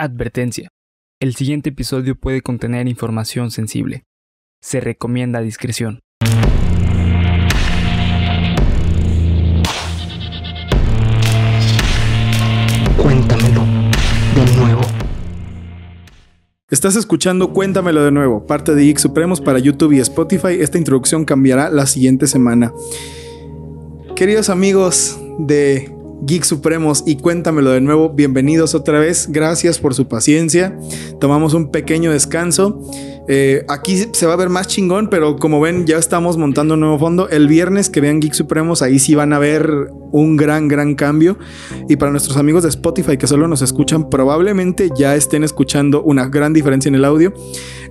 Advertencia. El siguiente episodio puede contener información sensible. Se recomienda discreción. Cuéntamelo de nuevo. Estás escuchando Cuéntamelo de nuevo, parte de Geek Supremos para YouTube y Spotify. Esta introducción cambiará la siguiente semana. Queridos amigos de Geek Supremos y Cuéntamelo de nuevo, bienvenidos otra vez. Gracias por su paciencia. Tomamos un pequeño descanso. Eh, aquí se va a ver más chingón, pero como ven, ya estamos montando un nuevo fondo. El viernes que vean Geek Supremos, ahí sí van a ver un gran, gran cambio. Y para nuestros amigos de Spotify que solo nos escuchan, probablemente ya estén escuchando una gran diferencia en el audio.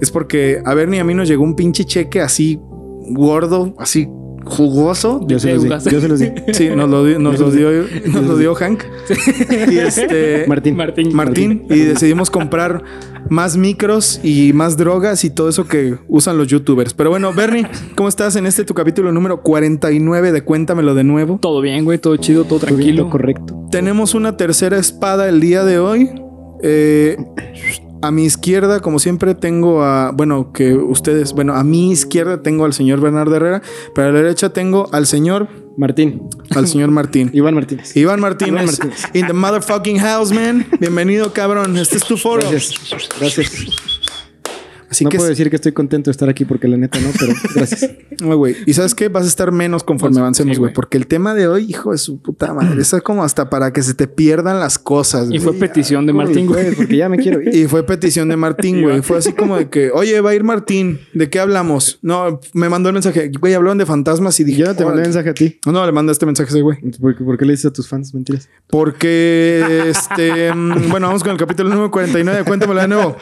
Es porque a Bernie y a mí nos llegó un pinche cheque así gordo, así jugoso. Yo se los di, yo se los di. Sí, nos lo dio, nos lo dio, nos lo dio Hank. Y este Martín. Martín. Martín y decidimos comprar más micros y más drogas y todo eso que usan los youtubers. Pero bueno, Bernie, ¿cómo estás en este tu capítulo número 49 de Cuéntamelo de nuevo? Todo bien, güey. Todo chido, todo Tranquilo, tranquilo. correcto. Tenemos una tercera espada el día de hoy. Eh, a mi izquierda, como siempre, tengo a, bueno, que ustedes, bueno, a mi izquierda tengo al señor Bernardo Herrera, pero a la derecha tengo al señor, Martín. al señor Martín. Iván Martínez. Iván Martínez, Iván Martínez. in the motherfucking house, man. Bienvenido, cabrón. Este es tu foro. Gracias. Gracias. Así no que, puedo decir que estoy contento de estar aquí porque la neta no, pero gracias. No, güey. Y sabes qué? Vas a estar menos conforme avancemos, güey. Porque el tema de hoy, hijo de su puta madre, es como hasta para que se te pierdan las cosas. Y fue petición de Martín, güey. Porque ya me quiero ir. Y fue petición de Martín, güey. Fue así como de que, oye, va a ir Martín. ¿De qué hablamos? No, me mandó el mensaje. Güey, hablaron de fantasmas y dije, Yo no te mandé "Órale". mensaje a ti. No, no, le mandé este mensaje a ese güey. ¿Por, qué- por qué le dices a tus fans mentiras? Porque, este, mm, bueno, vamos con el capítulo número 49. Cuéntamelo de nuevo.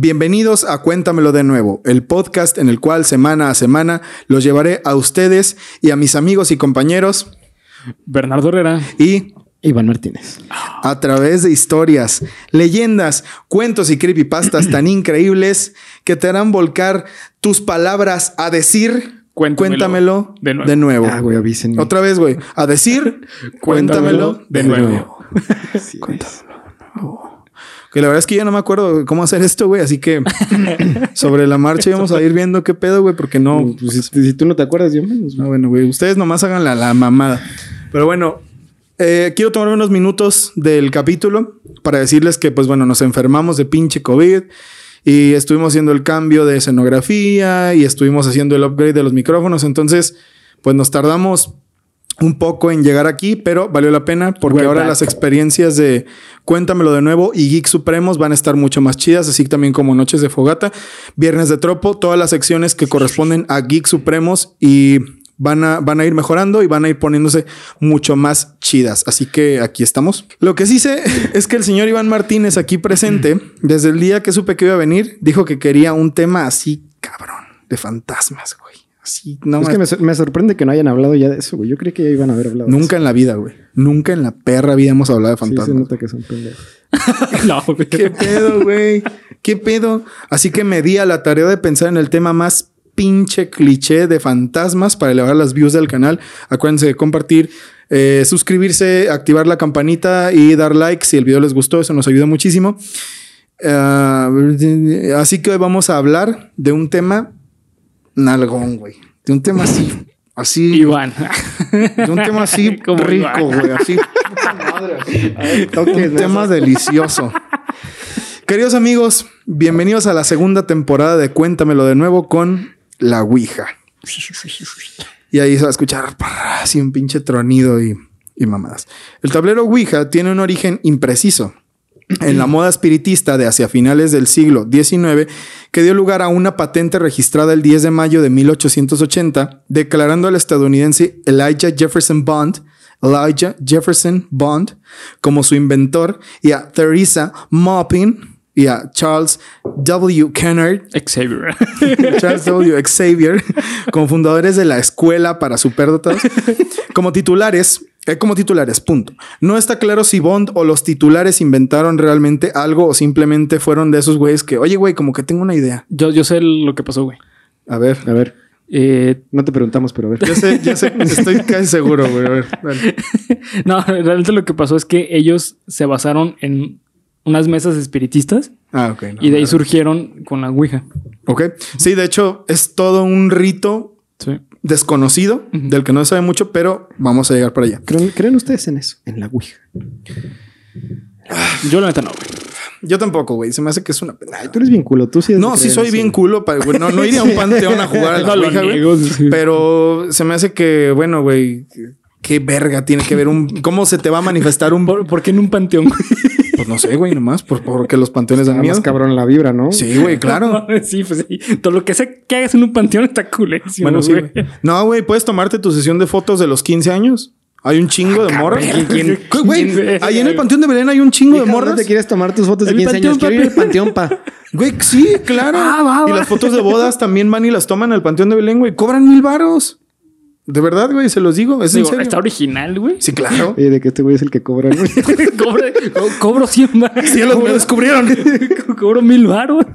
Bienvenidos a Cuéntamelo de nuevo, el podcast en el cual semana a semana los llevaré a ustedes y a mis amigos y compañeros Bernardo Herrera. y Iván Martínez. a través de historias, leyendas, cuentos y creepypastas tan increíbles que te harán volcar tus palabras a decir, Cuéntamelo cuéntamelo de nuevo. de nuevo. Ah, güey, avísenme. Otra vez, güey. A decir, cuéntamelo de nuevo. Sí, Que la verdad es que yo no me acuerdo cómo hacer esto, güey. Así que sobre la marcha vamos a ir viendo qué pedo, güey, porque no. No, pues, si, si tú no te acuerdas, yo menos. No, bueno, güey. Ustedes nomás hagan la, la mamada. Pero bueno, eh, quiero tomarme unos minutos del capítulo para decirles que, pues bueno, nos enfermamos de pinche COVID y estuvimos haciendo el cambio de escenografía y estuvimos haciendo el upgrade de los micrófonos. Entonces, pues nos tardamos un poco en llegar aquí, pero valió la pena porque We're ahora back. las experiencias de Cuéntamelo de nuevo y Geek Supremos van a estar mucho más chidas, así también como Noches de Fogata, Viernes de Tropo, todas las secciones que corresponden a Geek Supremos y van a, van a ir mejorando y van a ir poniéndose mucho más chidas. Así que aquí estamos. Lo que sí sé es que el señor Iván Martínez aquí presente, desde el día que supe que iba a venir, dijo que quería un tema así cabrón, de fantasmas, güey. Así, no es me- que me, sor- me sorprende que no hayan hablado ya de eso, güey. Yo creí que ya iban a haber hablado. de Nunca en la vida, güey. Nunca en la perra vida hemos hablado de eso. Sí, se fantasmas. nota que son pendejos. no, güey. ¿Qué pedo, güey? ¿Qué pedo? Así que me di a la tarea de pensar en el tema más pinche cliché de fantasmas para elevar las views del canal. Acuérdense de compartir, eh, suscribirse, activar la campanita y dar like si el video les gustó. Eso nos ayuda muchísimo. Ah, así que hoy vamos a hablar de un tema nalgón, güey. De un tema así, así, Iván. de un tema así Como rico, Iván. güey. Así, Toques un tema delicioso. Queridos amigos, bienvenidos a la segunda temporada de Cuéntamelo de nuevo con La Ouija. Y ahí se va a escuchar así un pinche tronido y, y mamadas. El tablero Ouija tiene un origen impreciso en la moda espiritista de hacia finales del siglo XIX, que dio lugar a una patente registrada el 10 de mayo de 1880, declarando al estadounidense Elijah Jefferson Bond, Elijah Jefferson Bond, como su inventor, y a Theresa Maupin y a Charles W. Kennard Xavier. Charles W. Xavier, como fundadores de la escuela para superdotados, como titulares, como titulares, punto. No está claro si Bond o los titulares inventaron realmente algo o simplemente fueron de esos güeyes que, oye, güey, como que tengo una idea. Yo, yo sé lo que pasó, güey. A ver, A ver. Eh, No te preguntamos, pero a ver. Ya sé, ya sé, estoy casi seguro, güey. A ver, dale. no, realmente lo que pasó es que ellos se basaron en unas mesas espiritistas Ah, ok. no, y de ahí surgieron con la Ouija. Ok. Sí, de hecho, es todo un rito Sí. Desconocido del que no se sabe mucho, pero vamos a llegar para allá. ¿Creen, creen ustedes en eso? En la Ouija. Yo la neta no, güey. Yo tampoco, güey. Se me hace que es una. Ay, tú eres bien culo. Tú sí No, sí soy eso, bien güey. culo. pa- güey, no, no iría a un panteón a jugar a la No güey. sí. Pero se me hace que, bueno, güey, qué verga tiene que ver un... ¿Cómo se te va a manifestar un... ¿Por, por qué en un panteón? güey? Pues no sé, güey, nomás. Por, porque los panteones dan miedo. más cabrón la vibra, ¿no? Sí, güey, claro. sí, pues sí. Todo lo que sea que hagas en un panteón está culerísimo. Bueno, sí, güey. No, güey, puedes tomarte tu sesión de fotos de los 15 años. Hay un chingo de morras. ¿Quién- quién- ¿Qué, Güey, ahí en el Panteón de Belén hay un chingo Hija, de ¿dónde morras. te quieres tomar tus fotos de El 15 años? panteón, Quiero ir al panteón, pa. Güey, sí, claro. Ah, va, y va. las fotos de bodas también van y las toman al Panteón de Belén, güey. Cobran mil varos. De verdad, güey, se los digo. Es en Digo, serio. está original, güey. Sí, claro. Oye, de que este güey es el que cobra, ¿no? Cobro, co- cobro 100 baros. Sí, los me descubrieron. Cobro mil baros.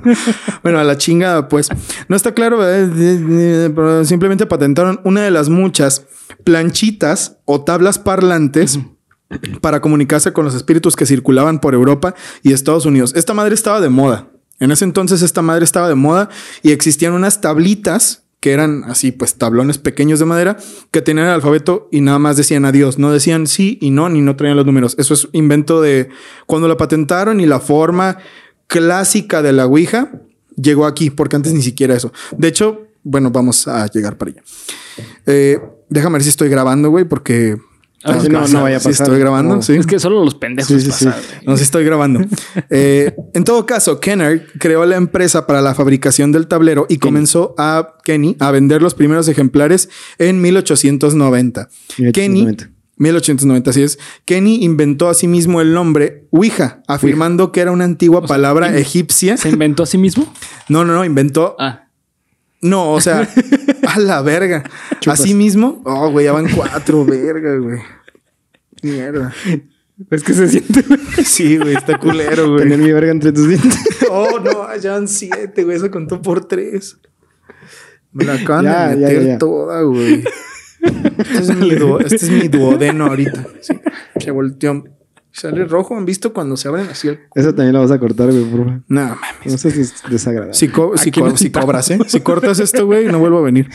Bueno, a la chingada, pues. No está claro, ¿verdad? Eh, pero simplemente patentaron una de las muchas planchitas o tablas parlantes para comunicarse con los espíritus que circulaban por Europa y Estados Unidos. Esta madre estaba de moda. En ese entonces esta madre estaba de moda y existían unas tablitas que eran así, pues tablones pequeños de madera que tenían el alfabeto y nada más decían adiós. No decían sí y no, ni no traían los números. Eso es invento de cuando la patentaron y la forma clásica de la Ouija llegó aquí, porque antes ni siquiera eso. De hecho, bueno, vamos a llegar para allá. Eh, déjame ver si estoy grabando, güey, porque... Ah, sí, no, no vaya a Sí pasar. estoy grabando, No. sí. Es que solo los pendejos Sí, sí, sí. pasan. No, sí estoy grabando. Eh, en todo caso, Kennard creó la empresa para la fabricación del tablero y comenzó a Kenny a vender los primeros ejemplares en 1890. Kenny, 1890. 1890, así es. Kenny inventó asimismo el nombre Ouija, afirmando que era una antigua palabra egipcia. ¿Se inventó a sí mismo? No, no, no, inventó. Ah. No, o sea, a la verga. Chupas. Asimismo. Oh, güey, ya van cuatro, verga, güey. Mierda. Es que se siente, güey. Sí, güey, está culero, güey. Tener mi verga entre tus dientes. Oh, no, ya van siete, güey. Eso contó por tres. Me la acaban Ya, de meter ya, ya. toda, güey. Este es, mi duo- este es mi duodeno ahorita. Sí, se volteó. Sale rojo. ¿Han visto cuando se abren así el... Esa también la vas a cortar, güey, por favor. No, mames. No seas des- desagradable. Si, co- si co- no si cobras, ¿eh? Si cortas esto, güey, no vuelvo a venir.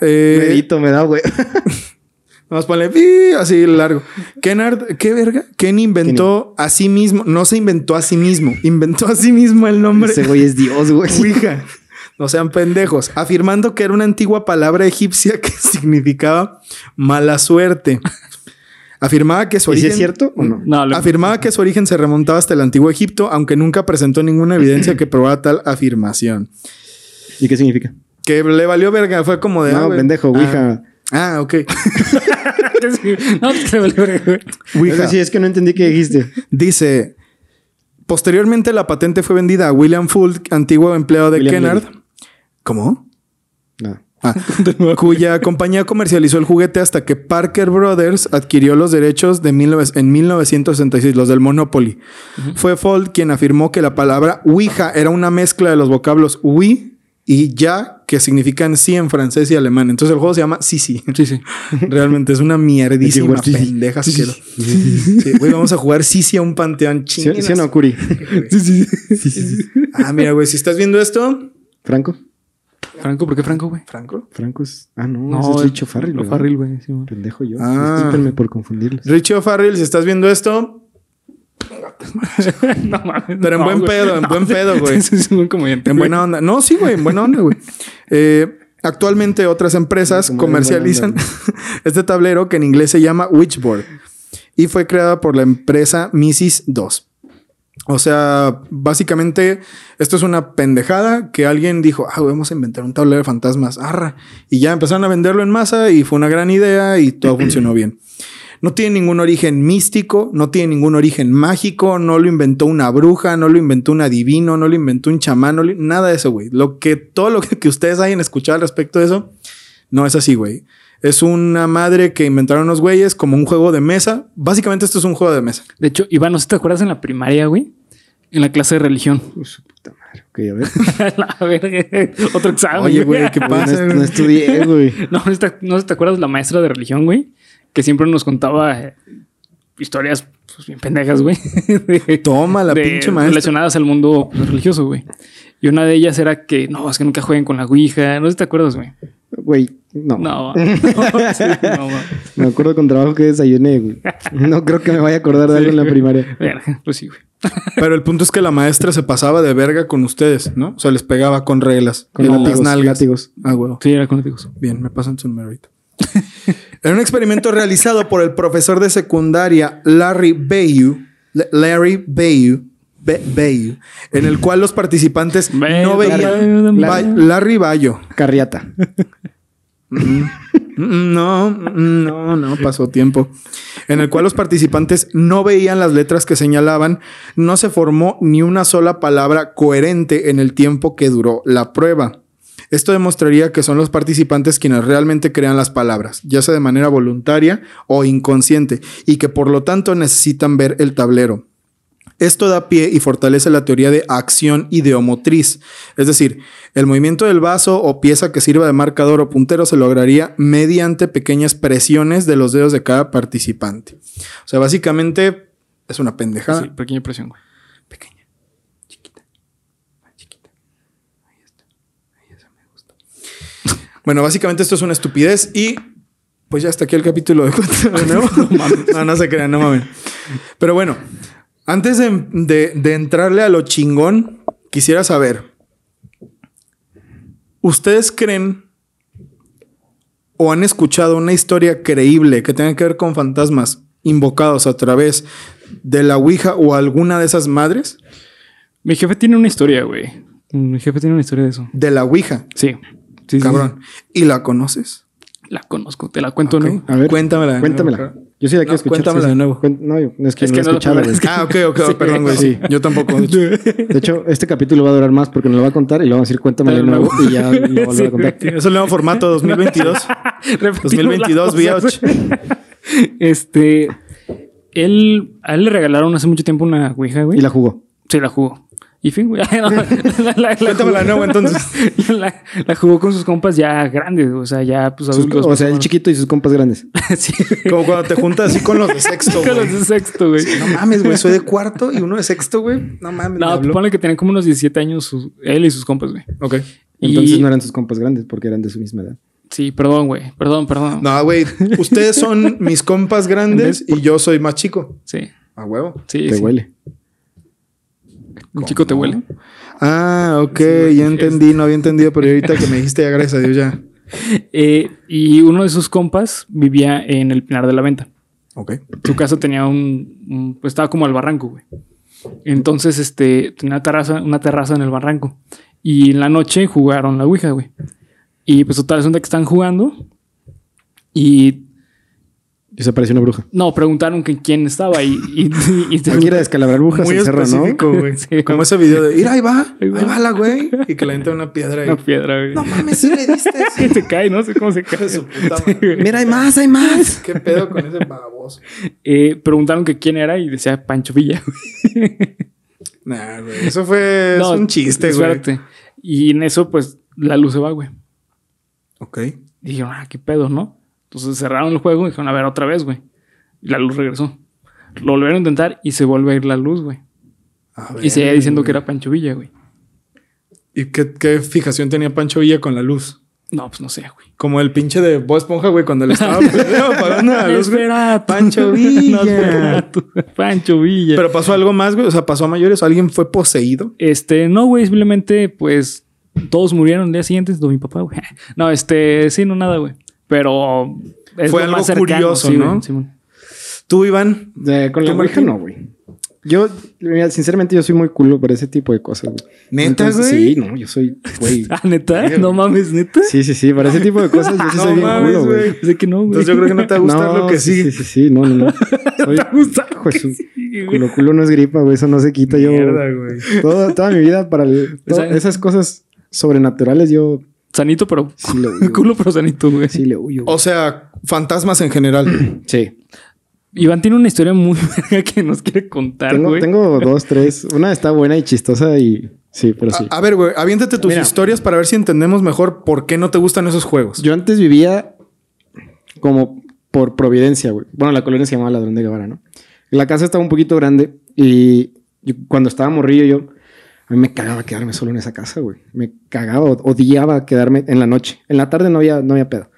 Eh, Medito me da, güey. Vamos a ponerle pi, así largo. Kennard, ¿qué verga? Kenny inventó a sí mismo, no se inventó a sí mismo, inventó a sí mismo el nombre Ese güey es Dios, güey. Ouija. No sean pendejos, afirmando que era una antigua palabra egipcia que significaba mala suerte. Afirmaba que su ¿Y si origen es cierto o no? No, lo- Afirmaba que su origen se remontaba hasta el antiguo Egipto, aunque nunca presentó ninguna evidencia que probara tal afirmación. ¿Y qué significa? Que le valió verga, fue como de. ah, No, güey. pendejo, Ah. Ouija. Ah, ok. no, que se vale verga. Ouija. Es, sí, es que no entendí qué dijiste. Dice, posteriormente la patente fue vendida a William Fulk, antiguo empleado de William Kennard. ¿Cómo? No. Ah, cuya compañía comercializó el juguete hasta que Parker Brothers adquirió los derechos de 19 en 1966, los del Monopoly. Fue Fold quien afirmó que la palabra Ouija era una mezcla de los vocablos oui y ya, que significan sí en francés y alemán. Entonces el juego se llama sí, sí. Sí, sí. Realmente es una mierdísima sí, sí. pendeja asquero. Sí, güey, vamos a jugar sí, sí a un panteón ¿Sí, chinguen sí no, Curi? Sí, sí. Ah, mira, güey, si estás viendo esto, ¿Franco? Franco, ¿por qué Franco, güey? Franco. Franco es... Ah, no, No, ese es Richo Farrell, Lo ¿verdad? Farrell, güey. sí, güey. Pendejo yo. Ah. Discúlpenme por confundirlos. Richie O'Farrell, si estás viendo esto, no mames. Pero en no, buen güey. pedo, en buen pedo, güey. Es un comediante. en güey. buena onda. No, sí, güey, en buena onda, güey. Eh, actualmente otras empresas comercializan este tablero que en inglés se llama Witchboard y fue creada por la empresa Mrs. 2. O sea, básicamente esto es una pendejada que alguien dijo, ah, vamos a inventar un tablero de fantasmas, arra. Y ya empezaron a venderlo en masa y fue una gran idea y todo funcionó bien. No tiene ningún origen místico, no tiene ningún origen mágico, no lo inventó una bruja, no lo inventó un adivino, no lo inventó un chamán, no lo- nada de eso, güey. Lo que, todo lo que, que ustedes hayan escuchado al respecto de eso, no es así, güey. Es una madre que inventaron los güeyes como un juego de mesa. Básicamente esto es un juego de mesa. De hecho, Iván, no sé si te acuerdas en la primaria, güey. En la clase de religión. Puta madre. Ok, a ver. La verga. Otro examen. Oye, güey, ¿qué pasa? No, no estudié, güey. No, no, te, no te acuerdas de la maestra de religión, güey. Que siempre nos contaba eh, historias pues, bien pendejas, güey. De- Toma la de- pinche maestra. Relacionadas al mundo pues, religioso, güey. Y una de ellas era que, no, es que nunca jueguen con la Ouija. No sé si te acuerdas, güey. Güey, no. No, no, sí, no, va. Me acuerdo con trabajo que desayuné, güey. No creo que me vaya a acordar de algo en la primaria. Verga, Pues sí, güey. Pero el punto es que la maestra se pasaba de verga con ustedes, ¿no? O sea, les pegaba con reglas. Con látigos, látigos. Ah, huevo. Sí, era con los Bien, me pasan su número ahorita. en un experimento realizado por el profesor de secundaria Larry Bayu, L- Larry Bayu, Be- en el cual los participantes no veían Larry Bayo. Carriata. Mm, No, mm, no, no pasó tiempo. En el cual los participantes no veían las letras que señalaban, no se formó ni una sola palabra coherente en el tiempo que duró la prueba. Esto demostraría que son los participantes quienes realmente crean las palabras, ya sea de manera voluntaria o inconsciente, y que por lo tanto necesitan ver el tablero. Esto da pie y fortalece la teoría de acción ideomotriz. Es decir, el movimiento del vaso o pieza que sirva de marcador o puntero se lograría mediante pequeñas presiones de los dedos de cada participante. O sea, básicamente es una pendejada. Sí, pequeña presión, güey. Pequeña, chiquita, chiquita. Ahí está. Ahí esa me gusta. Bueno, básicamente esto es una estupidez y pues ya está aquí el capítulo de Cuéntame de nuevo. no, no se crean, no mames. Pero bueno, antes de, de- de entrarle a lo chingón, quisiera saber, ¿ustedes creen o han escuchado una historia creíble que tenga que ver con fantasmas invocados a través de la Ouija o alguna de esas madres? Mi jefe tiene una historia, güey. Mi jefe tiene una historia de eso. De la Ouija, Sí. Sí, sí, cabrón. ¿Y la conoces? La conozco. Te la cuento. ¿no? A ver. Cuéntamela. Cuéntamela. Yo sí la No, quiero escuchar. cuéntamela de nuevo. No, es que Es no que la no he escuchado. Ah, ok, ok. Sí. Perdón, güey. Sí. Yo tampoco. de hecho. De hecho, este capítulo va a durar más porque nos lo va a contar y lo vamos a decir cuéntame de nuevo y ya lo Sí, a contar. Tiene ese nuevo formato 2022. Repetimos 2022 las cosas. VH. Este. Él. A él le regalaron hace mucho tiempo una Ouija, güey. Y la jugó. Sí, la jugó. Y fin, güey. No, la, la- nuevo, entonces. La, jugó con sus compas ya grandes, o sea, ya pues Sus- adultos. o sea, el más chiquito y sus compas grandes. sí. Como cuando te juntas así con los de sexto, Con los güey. de sexto, güey. No mames, güey. Soy de cuarto y uno de sexto, güey. No mames. me No, ponle que tenían como unos 17 años sus- él y sus compas, güey. Ok. Entonces Y- no eran sus compas grandes porque eran de su misma edad. Sí, perdón, güey. Perdón, perdón. No, güey. Ustedes son mis compas grandes y yo soy más chico. Sí, A huevo. sí. Te sí. huele. Un chico te huele. Ah, ok. Sí, ya entendí. No había entendido, pero ahorita que me dijiste, ya gracias a Dios, ya. Eh, y uno de sus compas vivía en el Pinar de la Venta. Ok. Su casa tenía un, un- pues estaba como al barranco, güey. Entonces, este, tenía una terraza, una terraza en el barranco. Y en la noche jugaron la Ouija, güey. Y pues total, es donde que están jugando. Y Y se apareció una bruja. no, preguntaron que quién estaba y, y, y- y- Aquí era descalabrar brujas Muy en cerro, ¿no? específico, güey. Sí. Como ese video de, mira, ahí va. Ahí Ahí va. la güey. Y que le entra una piedra ahí. una piedra, güey. No mames, sí le diste. se cae, no sé cómo se cae. Su puta Sí, madre. güey. Mira, hay más, hay más. ¿Qué pedo con ese baboso? Eh, preguntaron que quién era y decía Pancho Villa. güey. Nah, güey. Eso fue No, es un chiste, güey. espérate. Y en eso, pues, la luz se va, güey. Ok. Y dijeron, ah, qué pedo, ¿no? Entonces cerraron el juego y dijeron, a ver, otra vez, güey. Y la luz regresó. Lo volvieron a intentar y se vuelve a ir la luz, güey. Y seguía diciendo güey. que era Pancho Villa, güey. ¿Y qué, qué fijación tenía Pancho Villa con la luz? No, pues no sé, güey. Como el pinche de Bob Esponja, güey, cuando le estaba apagando la luz. Espera, Pancho Villa. No, espera. Pancho Villa. Pero pasó algo más, güey. O sea, pasó a mayores. ¿Alguien fue poseído? Este, no, güey, simplemente, pues, todos murieron el día siguiente, excepto mi papá, güey. No, este, sí, no, nada, güey. Pero es Fue lo algo más cercano, curioso, sí, ¿no? güey, Simón. Tú, Iván. De- con la ¿Tú, Ouija no, güey. Yo, mira, sinceramente, yo soy muy culo para ese tipo de cosas, güey. ¿Neta, güey? Sí, no, yo soy, güey. Ah, neta, Sí, no güey. mames, neta. Sí, sí, sí, para ese tipo de cosas yo sí No soy bien mames, culo, güey. güey. Sé que no, güey. Entonces yo creo que no te va a gustar lo que sí, sí, sí, sí, no, no, no. Soy, ¿Te gusta? de su- Sí, güey. culo, culo no es gripa, güey, eso no se quita. Yo, Mierda, güey. todo- toda mi vida, para el- esas cosas sobrenaturales, yo Sanito, pero. sí le huyo. Culo, pero sanito, güey. Sí le huyo. O sea, fantasmas en general. Sí. Iván tiene una historia muy verga que nos quiere contar, Tengo, güey. tengo dos, tres. Una está buena y chistosa y Sí, pero sí. A, a ver, güey, aviéntate tus Mira. historias para ver si entendemos mejor por qué no te gustan esos juegos. Yo antes vivía como por Providencia, güey. Bueno, la colonia se llamaba Ladrón de Guevara, ¿no? La casa estaba un poquito grande y yo- cuando estaba morrillo yo, a mí me cagaba quedarme solo en esa casa, güey. Me cagaba, od- odiaba quedarme en la noche. En la tarde no había, no había pedo.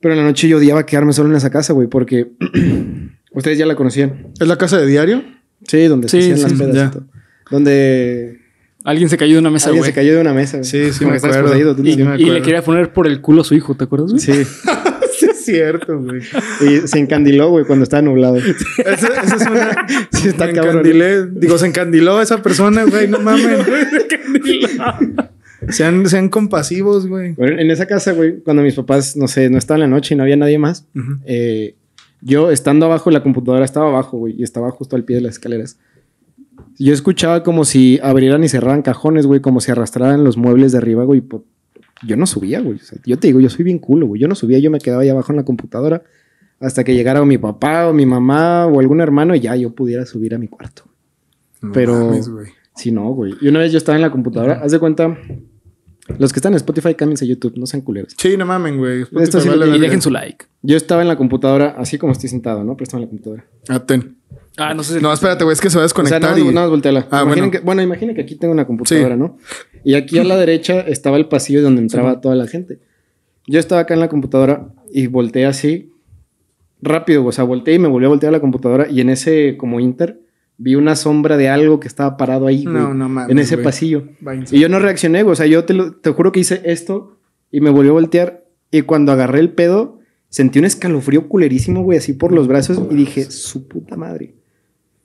Pero en la noche yo odiaba quedarme solo en esa casa, güey, porque ustedes ya la conocían. ¿Es la casa de diario? Sí, donde Sí, se hacían sí, las pedas ya. y todo. Donde Alguien se cayó de una mesa, alguien güey. se cayó de una mesa. güey. Sí, sí me acuerdo. Y, Sí, me y le quería poner por el culo a su hijo, ¿te acuerdas? güey? Sí. cierto, güey. Y se encandiló, güey, cuando estaba nublado. Esa esa es una. Sí, está me cabrón. encandilé. Digo, se encandiló esa persona, güey. No mames. sean, sean compasivos, güey. Bueno, en esa casa, güey, cuando mis papás, no sé, no estaban en la noche y no había nadie más, eh, yo estando abajo, la computadora estaba abajo, güey, y estaba justo al pie de las escaleras. Yo escuchaba como si abrieran y cerraran cajones, güey, como si arrastraran los muebles de arriba, güey. po- Yo no subía, güey. O sea, yo te digo, yo soy bien culo, güey. Yo no subía, yo me quedaba ahí abajo en la computadora hasta que llegara o mi papá o mi mamá o algún hermano y ya yo pudiera subir a mi cuarto. No Pero-. Sí, no, güey. Y una vez yo estaba en la computadora, haz de cuenta, los que están en Spotify, cámbiense a YouTube, no sean culeros. Sí, no mamen, güey. Spotify Esto sí lo vale Y dejen su like. Yo estaba en la computadora, así como estoy sentado, ¿no? Pero estaba en la computadora. Ah, ten. Ah, no sé si... No, espérate, güey. Es que se va a O sea, desconectar nada, más- y... nada más volteala. Ah, Imaginen bueno. Que, bueno, imaginen que aquí tengo una computadora, Sí. ¿no? Y aquí a la derecha estaba el pasillo donde entraba toda la gente. Yo estaba acá en la computadora y volteé así, rápido, o sea, volteé y me volví a voltear a la computadora y en ese como inter vi una sombra de algo que estaba parado ahí, No, no mames, en ese pasillo. Váyanse. Y yo no reaccioné. O sea, yo te, lo- te juro que hice esto y me volvió a voltear. Y cuando agarré el pedo, sentí un escalofrío culerísimo, güey, así por los brazos. Y dije, su puta madre.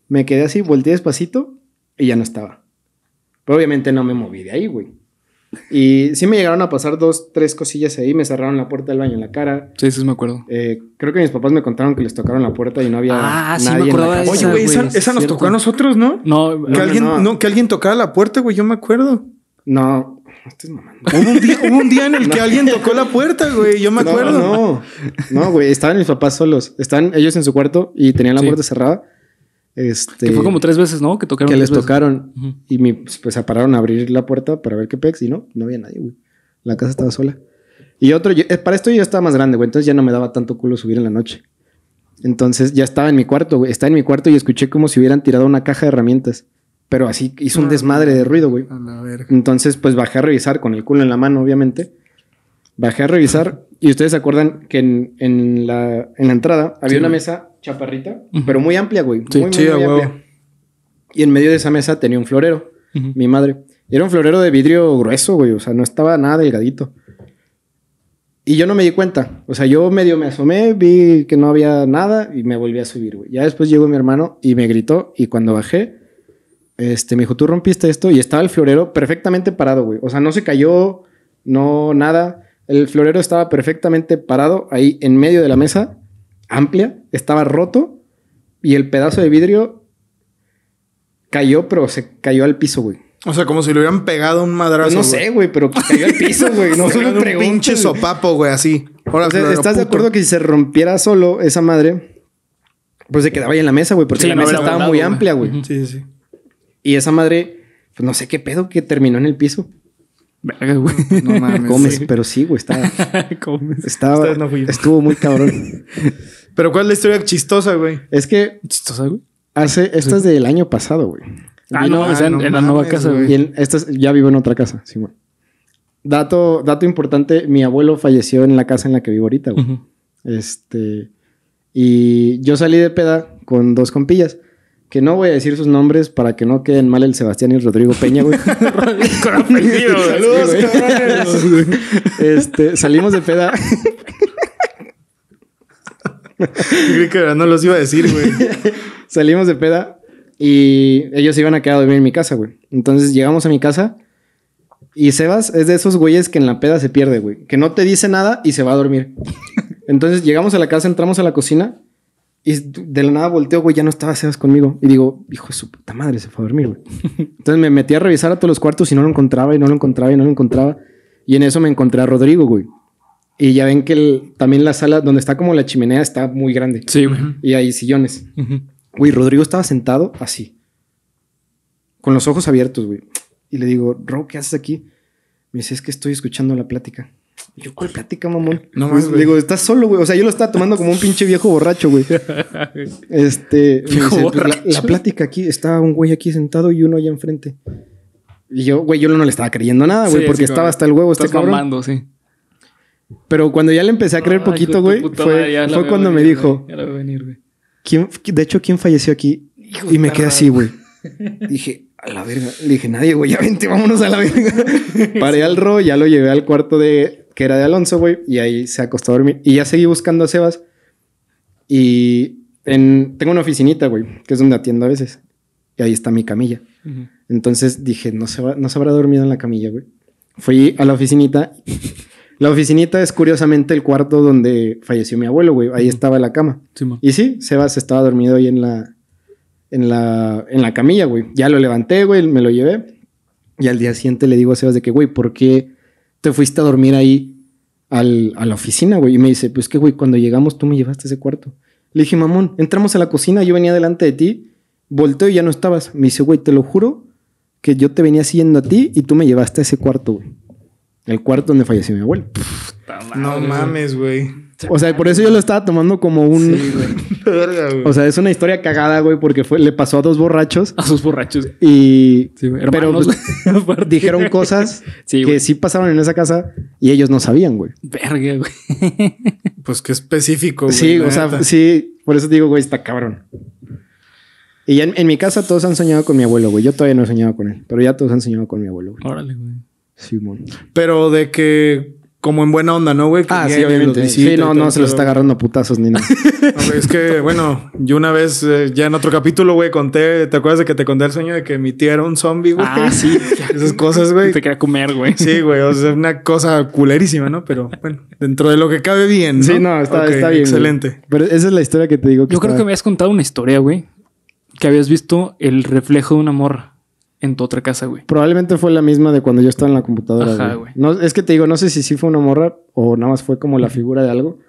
Me quedé así, volteé despacito y ya no estaba. Pero obviamente no me moví de ahí, güey. Y sí me llegaron a pasar dos, tres cosillas ahí. Me cerraron la puerta del baño en la cara. Sí, sí, me acuerdo. Eh, creo que mis papás me contaron que les tocaron la puerta y no había Ah, sí, me nadie en la acordaba. Oye, güey, esa, nos cierto. tocó a nosotros, ¿no? No, Que no, alguien, no. no, que alguien tocara la puerta, güey. Yo me acuerdo. No, estás mamando. Hubo un día, hubo un día en el que alguien tocó la puerta, güey. Yo me acuerdo. No, no, no, güey. Estaban mis papás solos. Estaban ellos en su cuarto y tenían la Sí. puerta cerrada. Este. que fue como tres veces, ¿no? Que tocaron que les veces. tocaron. Y mi, pues se pararon a abrir la puerta para ver qué pex. Y no, no había nadie, güey. La casa estaba sola. Y otro, yo- eh, para esto yo ya estaba más grande, güey. Entonces ya no me daba tanto culo subir en la noche. Entonces ya estaba en mi cuarto, güey. Estaba en mi cuarto y escuché como si hubieran tirado una caja de herramientas. Pero así hizo un Ah. desmadre de ruido, güey. A la verga. Entonces, pues bajé a revisar con el culo en la mano, obviamente. Bajé a revisar y ustedes se acuerdan que en, en la, en la entrada había Sí, una güey. mesa chaparrita, pero muy amplia, güey. Sí, muy, sí, muy amplia. Y en medio de esa mesa tenía un florero, mi madre. Y era un florero de vidrio grueso, güey. O sea, no estaba nada delgadito. Y yo no me di cuenta. O sea, yo medio me asomé, vi que no había nada y me volví a subir, güey. Ya después llegó mi hermano y me gritó. Y cuando bajé, este, me dijo, tú rompiste esto. Y estaba el florero perfectamente parado, güey. O sea, no se cayó, no nada. El florero estaba perfectamente parado ahí en medio de la mesa, amplia. Estaba roto. Y el pedazo de vidrio cayó, pero se cayó al piso, güey. O sea, como si le hubieran pegado un madrazo. Pues no sé, güey, pero cayó al piso, güey. No solo un pinche sopapo, güey, así. Ahora, O sea, ¿estás de acuerdo que si se rompiera solo esa madre, pues se quedaba ahí en la mesa, güey? Porque Sí, la no mesa estaba volado, muy amplia, güey. Ujú. Sí, sí. Y esa madre, pues no sé qué pedo que terminó en el piso. Verga, güey. No mames. Comes, sí. pero sí, güey, estaba, Comes. estaba, no fui estuvo muy cabrón. Pero ¿cuál es la historia chistosa, güey? es que Chistosa, güey. hace, esta es del año pasado, güey. Ah, no, en, no en la nueva mames, casa, güey. Y en, esta es- ya vivo en otra casa, sí, güey. Dato, dato importante, mi abuelo falleció en la casa en la que vivo ahorita, güey. Este. Y yo salí de peda con dos compillas. Que no voy a decir sus nombres para que no queden mal el Sebastián y el Rodrigo Peña, güey. Saludos, cabrones. este, salimos de peda. Creí que no los iba a decir, güey. salimos de peda. Y ellos iban a quedar a dormir en mi casa, güey. Entonces llegamos a mi casa. Y Sebas es de esos güeyes que en la peda se pierde, güey. Que no te dice nada y se va a dormir. Entonces llegamos a la casa, entramos a la cocina. Y de la nada volteo, güey, ya no estaba Sebas conmigo. Y digo, hijo de su puta madre, se fue a dormir, güey. Entonces me metí a revisar a todos los cuartos y no lo encontraba y no lo encontraba y no lo encontraba. Y en eso me encontré a Rodrigo, güey. Y ya ven que el- también la sala donde está como la chimenea está muy grande. Sí, güey. Y hay sillones. Güey, Rodrigo estaba sentado así. Con los ojos abiertos, güey. Y le digo, Ro, ¿qué haces aquí? Me dice, es que estoy escuchando la plática. Y yo, ¿cuál plática, mamón? No Pues, mames, le digo, estás solo, güey. O sea, yo lo estaba tomando como un pinche viejo borracho, güey. Este, Viejo dice, pues, la, borracho. la plática aquí, estaba un güey aquí sentado y uno allá enfrente. Y yo, güey, yo no le estaba creyendo nada, güey, Sí, porque sí, estaba hasta el huevo este cabrón. mamando, sí. Pero cuando ya le empecé a creer Ay, poquito, güey, fue, fue cuando me dijo. Ya la veo venir, güey. ¿quién, de hecho, ¿quién falleció aquí? Hijo Y me quedé así, güey. Dije, a la verga. Le dije, nadie, güey, ya vente, vámonos a la verga. Paré al Ro, ya lo llevé al cuarto de, que era de Alonso, güey, y ahí se acostó a dormir. Y ya seguí buscando a Sebas. Y en, tengo una oficinita, güey, que es donde atiendo a veces. Y ahí está mi camilla. Entonces dije, no se, va, no se habrá dormido en la camilla, güey. Fui a la oficinita. La oficinita es curiosamente el cuarto donde falleció mi abuelo, güey. Ahí estaba la cama. Y sí, Sebas estaba dormido ahí en la, en la, en la camilla, güey. Ya lo levanté, güey, me lo llevé. Y al día siguiente le digo a Sebas de que, güey, ¿por qué te fuiste a dormir ahí al- a la oficina, güey? Y me dice, pues que, güey, cuando llegamos tú me llevaste a ese cuarto. Le dije, mamón, entramos a la cocina, yo venía delante de ti, volteo y ya no estabas. Me dice, güey, te lo juro que yo te venía siguiendo a ti y tú me llevaste a ese cuarto, güey. El cuarto donde falleció mi abuelo. No mames, güey. O sea, por eso yo lo estaba tomando como un... Sí, güey. Verga, güey. O sea, es una historia cagada, güey, porque fue, le pasó a dos borrachos A sus borrachos. y Sí, güey. pero Hermanos, pues, güey. Aparte. dijeron cosas Sí, que sí pasaron en esa casa y ellos no sabían, güey. Verga, güey. Pues qué específico, güey. Sí, o sea, sí, por eso digo, güey, está cabrón. Y ya en, en mi casa todos han soñado con mi abuelo, güey. Yo todavía no he soñado con él, pero ya todos han soñado con mi abuelo, güey. Órale, güey. Simón. Pero de que, como en buena onda, ¿no, güey? Que Ah, sí, obviamente. Sí, no, no todo, se los está agarrando a putazos ni nada. No, es que, bueno, yo una vez, eh, ya en otro capítulo, güey, conté, ¿te acuerdas de que te conté el sueño de que mi tía era un zombie, güey? Ah, sí. Esas cosas, güey. Te quería comer, güey. Sí, güey, o sea, una cosa culerísima, ¿no? Pero bueno, dentro de lo que cabe bien, ¿no? Sí, no, está, está bien. güey. Excelente. Pero esa es la historia que te digo. Yo creo que me habías contado una historia, güey. Que habías visto el reflejo de una morra en tu otra casa, güey. Probablemente fue la misma de cuando yo estaba en la computadora. Ajá, güey. No, es que te digo, no sé si sí fue una morra o nada más fue como la figura de algo,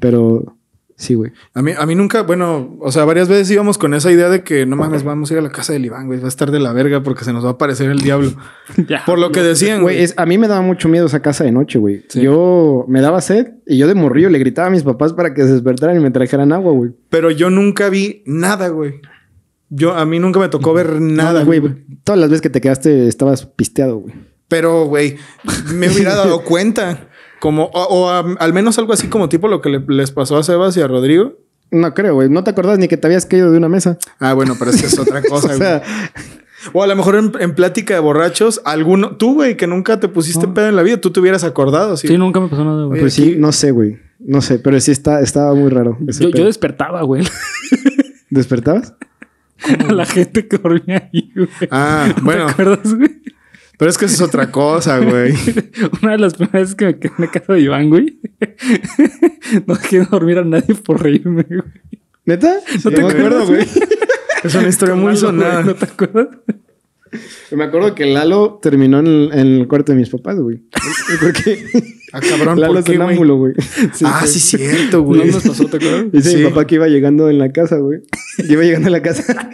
pero sí, güey. A mí, a mí nunca, bueno, o sea, varias veces íbamos con esa idea de que no mames, vamos a ir a la casa del Iván, güey, va a estar de la verga porque se nos va a aparecer el diablo. Ya. Por lo que decían, Güey, güey. es- a mí me daba mucho miedo esa casa de noche, güey. Sí. Yo me daba sed y yo de morrillo le gritaba a mis papás para que se despertaran y me trajeran agua, güey. Pero yo nunca vi nada, güey. Yo, a mí nunca me tocó ver nada, güey. güey. Todas las veces que te quedaste estabas pisteado, güey. Pero, güey, me hubiera dado cuenta. Como, o, o, al menos algo así como tipo lo que le- les pasó a Sebas y a Rodrigo. No creo, güey. No te acordás ni que te habías caído de una mesa. Ah, bueno, pero es que es otra cosa, o sea, güey. O a lo mejor en, en plática de borrachos, alguno, tú, güey, que nunca te pusiste No. pedo en la vida, tú te hubieras acordado, sí. Sí, nunca me pasó nada, güey. pues sí, no sé, güey. No sé, pero sí está, estaba muy raro. Yo, yo despertaba, güey. ¿Despertabas? A la gente que dormía ahí, güey. Ah, bueno, ¿Te acuerdas, güey? pero es que eso es otra cosa, güey. Una de las primeras veces que me quedé en la casa de Iván, güey. no dejé dormir a nadie por reírme, güey. ¿Neta? ¿No te me acuerdas, güey. Es una historia muy sonada. ¿No te acuerdas? Me acuerdo que Lalo terminó en el, en el cuarto de mis papás, güey. Porque Ah, cabrón, Lalo ¿por es qué, güey? sonámbulo, güey. ah, sí, cierto, No güey. nos pasó, ¿te acuerdas? Dice Sí. mi papá que iba llegando en la casa, güey. Iba llegando a la casa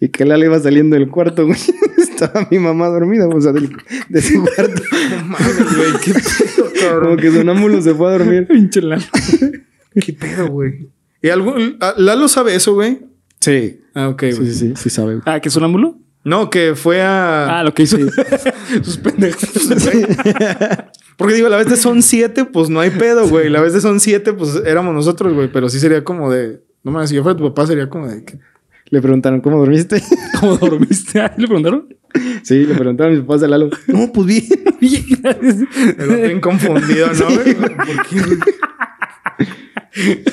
y que Lalo iba saliendo del cuarto, güey. Estaba mi mamá dormida, o sea, del- de su cuarto. No mames, güey, qué pedo, Como cabrón. que sonámbulo se fue a dormir. Pinche Lalo. ¿Qué pedo, güey? ¿Y algo, ah, Lalo sabe eso, güey? Sí. Ah, ok, Sí, güey. sí, sí, sí sabe. güey. Ah, ¿que sonámbulo? No, que fue a... Ah, lo que hizo. Sus. Porque digo, la vez de son siete, pues no hay pedo, güey. La vez de son siete, pues éramos nosotros, güey. Pero sí sería como de... No mames, si yo fuera tu papá, sería como de... que- Le preguntaron, ¿cómo dormiste? ¿Cómo dormiste? Ah, ¿Le preguntaron? Sí, le preguntaron a mis papás de Lalo. No, pues bien. Bien, otro bien confundido, ¿no, güey? ¿Por qué?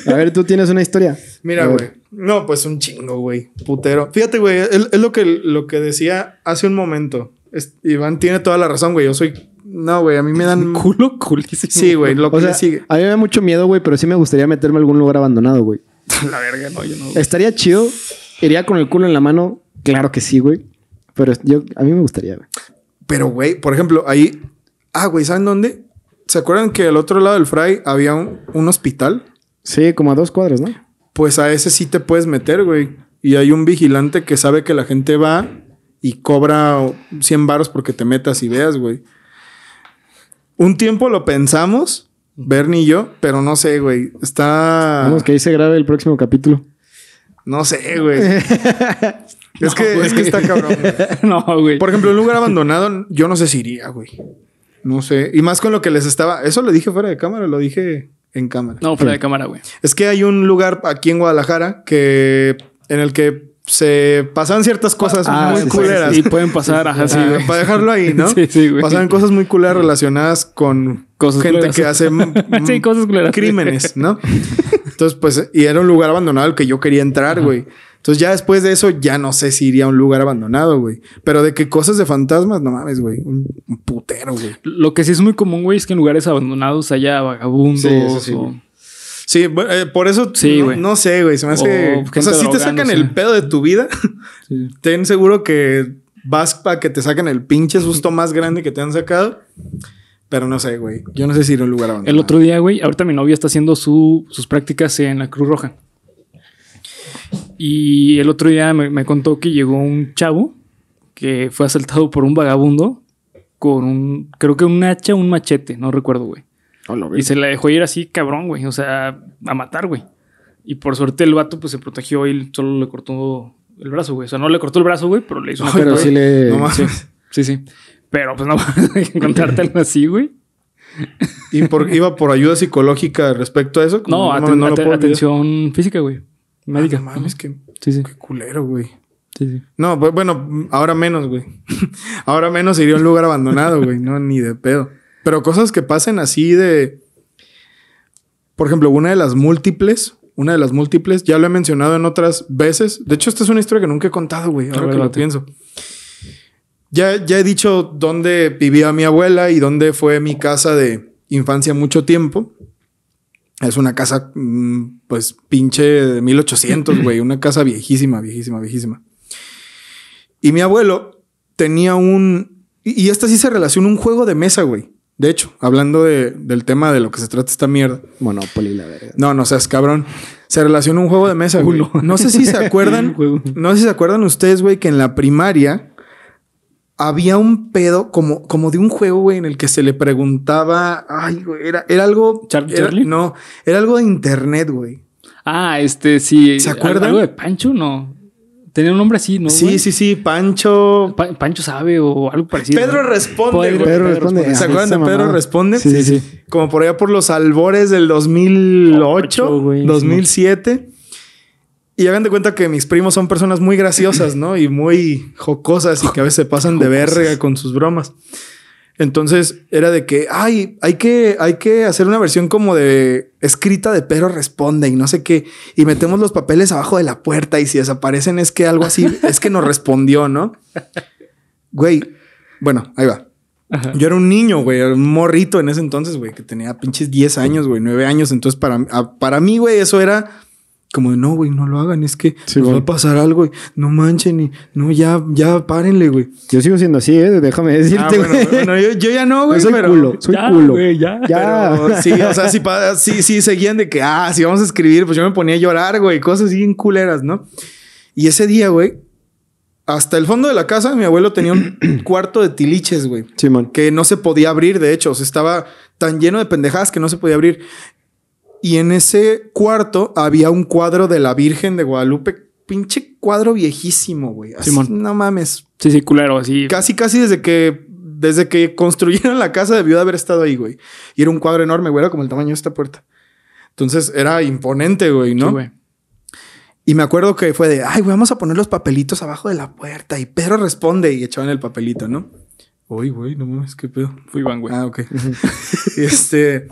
A ver, tú tienes una historia. Mira, güey. No, pues un chingo, güey. Putero. Fíjate, güey. Es, es lo, que, lo que decía hace un momento. Es- Iván tiene toda la razón, güey. Yo soy... No, güey. A mí me dan... Culo, culísimo. Sí, güey. Lo que O sea, le sigue. a mí me da mucho miedo, güey, pero sí me gustaría meterme a algún lugar abandonado, güey. La verga, no, yo no. Estaría chido. Iría con el culo en la mano. Claro que sí, güey. Pero yo, a mí me gustaría, güey. Pero, güey, por ejemplo, ahí... Ah, güey, ¿saben dónde? ¿Se acuerdan que al otro lado del Fray había un, un hospital? Sí, como a dos cuadras, ¿no? Pues a ese sí te puedes meter, güey. Y hay un vigilante que sabe que la gente va y cobra 100 varos porque te metas y veas, güey. Un tiempo lo pensamos, Bernie y yo, pero no sé, güey. Está. Vamos, que ahí se grabe el próximo capítulo. No sé, güey. es, que, es que está cabrón. güey. no, güey. Por ejemplo, un lugar abandonado, yo no sé si iría, güey. No sé. Y más con lo que les estaba. Eso lo dije fuera de cámara, lo dije en cámara. No, fuera de cámara, güey. Es que hay un lugar aquí en Guadalajara que en el que se pasaban ciertas cosas Ah, muy sí, sí, culeras. Y pueden pasar, ajá, sí, Ah, para dejarlo ahí, ¿no? Sí, sí, güey. Pasaban cosas muy culeras relacionadas con Cosas gente culeras. que hace mm, Sí, cosas culeras. crímenes, ¿no? Entonces, pues, y era un lugar abandonado al que yo quería entrar, güey. Entonces, ya después de eso, ya no sé si iría a un lugar abandonado, güey. Pero de que cosas de fantasmas, no mames, güey. Un, un putero, güey. Lo que sí es muy común, güey, es que en lugares abandonados haya vagabundos Sí, eso sí, o... Sí, eh, por eso Sí, no, güey. no sé, güey. Se me hace. O sea, si te sacan el pedo de tu vida, ten seguro que vas para que te saquen el pinche susto más grande que te han sacado. Pero no sé, güey. Yo no sé si ir a un lugar abandonado. El otro día, güey, ahorita mi novia está haciendo su- sus prácticas en la Cruz Roja. Y el otro día me, me contó que llegó un chavo que fue asaltado por un vagabundo con un, creo que un hacha o un machete, no recuerdo, güey. Hola, Y se la dejó ir así, cabrón, güey. O sea, a matar, güey. Y por suerte el vato, pues se protegió y solo le cortó el brazo, güey. O sea, no le cortó el brazo, güey, pero le hizo una Pero cortada. sí le. No. Sí, sí, sí. Pero pues no encontrarte algo así, güey. Y por, iba por ayuda psicológica respecto a eso. como, No, aten- lo aten- atención física, güey. Médica. Ah, no mames, qué, Sí, sí. qué culero, güey. sí, sí. No, bu- bueno, ahora menos, güey. ahora menos iría a un lugar abandonado, güey. No, ni de pedo. Pero cosas que pasen así de. Por ejemplo, una de las múltiples. Una de las múltiples, ya lo he mencionado en otras veces. De hecho, esta es una historia que nunca he contado, güey. Ahora ver, que lo pienso. Ya, ya he dicho dónde vivía mi abuela y dónde fue mi casa de infancia mucho tiempo. Es una casa, mm, pues, pinche de 1800, güey. Una casa viejísima, viejísima, viejísima. Y mi abuelo tenía un... Y y esta sí se relaciona un juego de mesa, güey. De hecho, hablando de- del tema de lo que se trata esta mierda. Monopoly, la verga. No, no seas cabrón. Se relaciona un juego de mesa, güey. No sé si se acuerdan. No sé si se acuerdan ustedes, güey, que en la primaria había un pedo como, como de un juego, güey, en el que se le preguntaba. Ay, güey, era, era algo. ¿Charlie era- Charlie? No, era algo de internet, güey. Ah, este sí. ¿Se ¿Al- acuerdan? ¿Algo de Pancho? No. Tenía un nombre así, ¿no? sí, güey? sí, sí. Pancho. Pa- Pancho sabe o algo parecido. Pedro responde, Pedro- güey. Pedro responde. ¿Se acuerdan de Pedro responde? Sí, sí, sí. Como por allá por los albores del 2008, Ocho, güey, 2007. Y hagan de cuenta que mis primos son personas muy graciosas, ¿no? Y muy jocosas y que a veces se pasan de verga con sus bromas. Entonces era de que, ay, hay que, hay que hacer una versión como de escrita de Pedro responde y no sé qué. Y metemos los papeles abajo de la puerta y si desaparecen es que algo así, es que nos respondió, ¿no? Güey, bueno, ahí va. Ajá. Yo era un niño, güey, un morrito en ese entonces, güey, que tenía pinches 10 años, güey, 9 años. Entonces, para, a- para mí, güey, eso era como de no, güey, no lo hagan, es que Sí, nos va güey. a pasar algo, güey. No manchen y no, ya, ya párenle, güey. Yo sigo siendo así, ¿eh? Déjame decirte, Ah, güey. bueno, bueno, yo, yo ya no, güey, soy pero. culo, soy Ya, culo. güey, ya. Ya. Pero sí, o sea, sí, sí, sí, seguían de que, ah, si vamos a escribir, pues yo me ponía a llorar, güey, cosas así bien culeras, ¿no? Y ese día, güey, hasta el fondo de la casa, mi abuelo tenía un cuarto de tiliches, güey que no se podía abrir, de hecho, o sea, estaba tan lleno de pendejadas que no se podía abrir. Y en ese cuarto había un cuadro de la Virgen de Guadalupe, pinche cuadro viejísimo, güey. Así, Simón. No mames. Sí, sí, culero, así. Casi, casi desde que desde que construyeron la casa debió de haber estado ahí, güey. Y era un cuadro enorme, güey, era como el tamaño de esta puerta. Entonces era imponente, güey, ¿no? Sí, güey. Y me acuerdo que fue de, ay, güey, vamos a poner los papelitos abajo de la puerta. Y Pedro responde y echaban el papelito, ¿no? Uy, güey, no mames, qué pedo. Fui Iván, güey. Ah, ok. y este.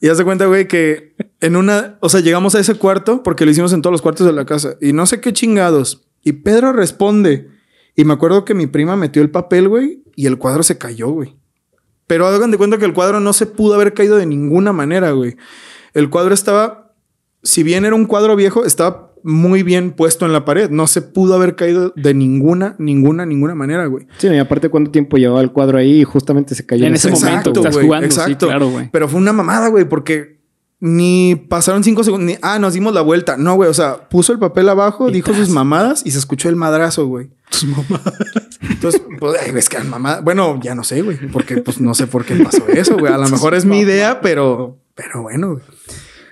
Y haz cuenta, güey, que en una. O sea, llegamos a ese cuarto porque lo hicimos en todos los cuartos de la casa. Y no sé qué chingados. Y Pedro responde. Y me acuerdo que mi prima metió el papel, güey, y el cuadro se cayó, güey. Pero hagan de cuenta que el cuadro no se pudo haber caído de ninguna manera, güey. El cuadro estaba. Si bien era un cuadro viejo, estaba muy bien puesto en la pared. No se pudo haber caído de ninguna, ninguna, ninguna manera, güey. Sí, y aparte, ¿cuánto tiempo llevaba el cuadro ahí y justamente se cayó En ese momento estás güey, jugando, sí, claro, güey. Pero fue una mamada, güey, porque ni pasaron cinco segundos, ni, ah, nos dimos la vuelta. No, güey, o sea, puso el papel abajo, dijo tras. sus mamadas y se escuchó el madrazo, güey. Tus mamadas. Entonces, pues, ay, es que mamá, bueno, ya no sé, güey, porque pues no sé por qué pasó eso, güey. A lo mejor es mi idea, pero, pero bueno, güey.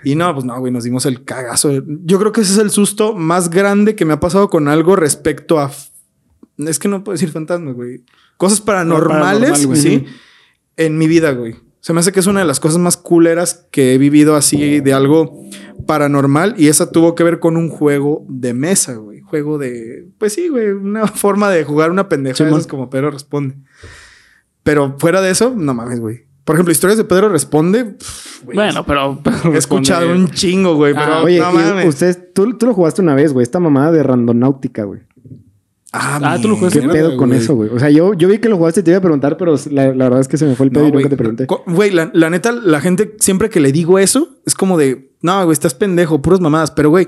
Y no, pues no, güey, nos dimos el cagazo. Yo creo que ese es el susto más grande que me ha pasado con algo respecto a. Es que no puedo decir fantasmas, güey. Cosas paranormales, Paranormal, güey. sí, en mi vida, güey. Se me hace que es una de las cosas más culeras que he vivido así de algo paranormal y esa tuvo que ver con un juego de mesa, güey. Juego de, pues sí, güey, una forma de jugar una pendeja. Es como Pedro responde. Pero fuera de eso, no mames, güey. Por ejemplo, historias de Pedro responde. pff, güey, Bueno, pero. pero he escuchado responde- un chingo, güey, pero Ah, Oye, no mames. ustedes, tú, tú lo jugaste una vez, güey. Esta mamada de randonáutica, güey. Ah, tú lo jugaste. ¿Qué pedo con eso, güey? O sea, yo, yo vi que lo jugaste y te iba a preguntar, pero la, la verdad es que se me fue el pedo No, y nunca güey. te pregunté. Güey, la, la neta, la gente siempre que le digo eso es como de, no, güey, estás pendejo, puras mamadas. Pero, güey,